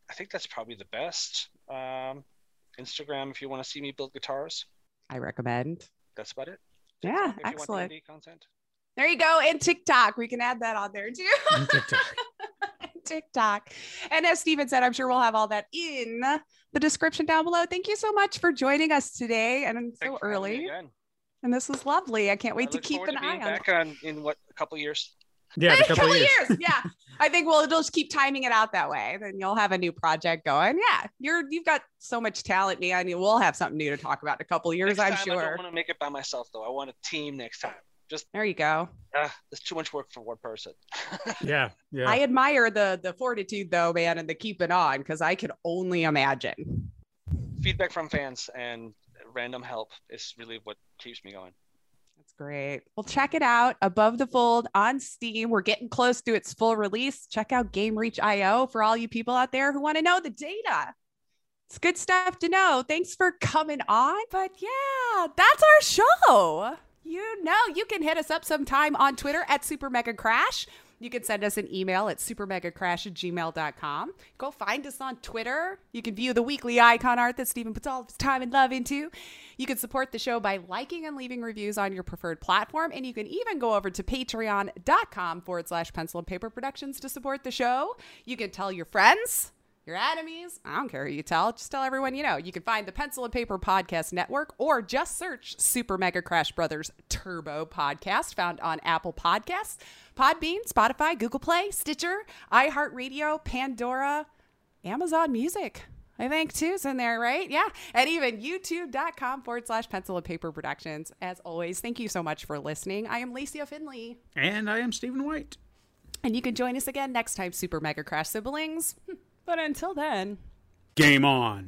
Speaker 3: I think that's probably the best. Um, Instagram, if you want to see me build guitars,
Speaker 2: I recommend.
Speaker 3: that's about it.
Speaker 2: Yeah,
Speaker 3: If you
Speaker 2: excellent.
Speaker 3: content.
Speaker 2: There you go. And TikTok. We can add that on there too.
Speaker 1: On TikTok.
Speaker 2: TikTok. And as Steven said, I'm sure we'll have all that in the description down below. Thank you so much for joining us today and
Speaker 3: Thanks
Speaker 2: so
Speaker 3: for having me
Speaker 2: early. And this was lovely. I can't wait
Speaker 3: I
Speaker 2: to keep an
Speaker 3: to
Speaker 2: eye on
Speaker 3: back on in what a couple years.
Speaker 1: Yeah,
Speaker 2: In
Speaker 1: a couple, of years.
Speaker 2: yeah. I think we'll just keep timing it out that way. Then you'll have a new project going. Yeah. You're you've got so much talent, man. You will have something new to talk about in a couple of years,
Speaker 3: Next
Speaker 2: I'm
Speaker 3: time, I don't want to make it by myself though. I want a team next time. Just
Speaker 2: There you go.
Speaker 3: uh, there's too much work for one person.
Speaker 1: Yeah, yeah.
Speaker 2: I admire the the fortitude though, man, and the keeping on because I can only imagine.
Speaker 3: Feedback from fans and random help is really what keeps me going.
Speaker 2: That's great. Well, check it out. Above the Fold on Steam. We're getting close to its full release. Check out Game Reach IO for all you people out there who want to know the data. It's good stuff to know. Thanks for coming on.
Speaker 5: But yeah, that's our show. You know, you can hit us up sometime on Twitter at Super Mega Crash. You can send us an email at supermegacrash at gmail.com. Go find us on Twitter. You can view the weekly icon art that Stephen puts all of his time and love into. You can support the show by liking and leaving reviews on your preferred platform. And you can even go over to patreon.com forward slash pencil and paper productions to support the show. You can tell your friends your enemies. I don't care who you tell. Just tell everyone you know. You can find the Pencil and Paper Podcast Network or just search Super Mega Crash Brothers Turbo Podcast found on Apple Podcasts, Podbean, Spotify, Google Play, Stitcher, iHeartRadio, Pandora, Amazon Music. I think two's in there, right? Yeah. And even youtube.com forward slash pencil and paper productions. As always, thank you so much for listening. I am Lacey Finley.
Speaker 1: and I am Stephen White.
Speaker 5: And you can join us again next time, Super Mega Crash siblings. But until then.
Speaker 1: Game on.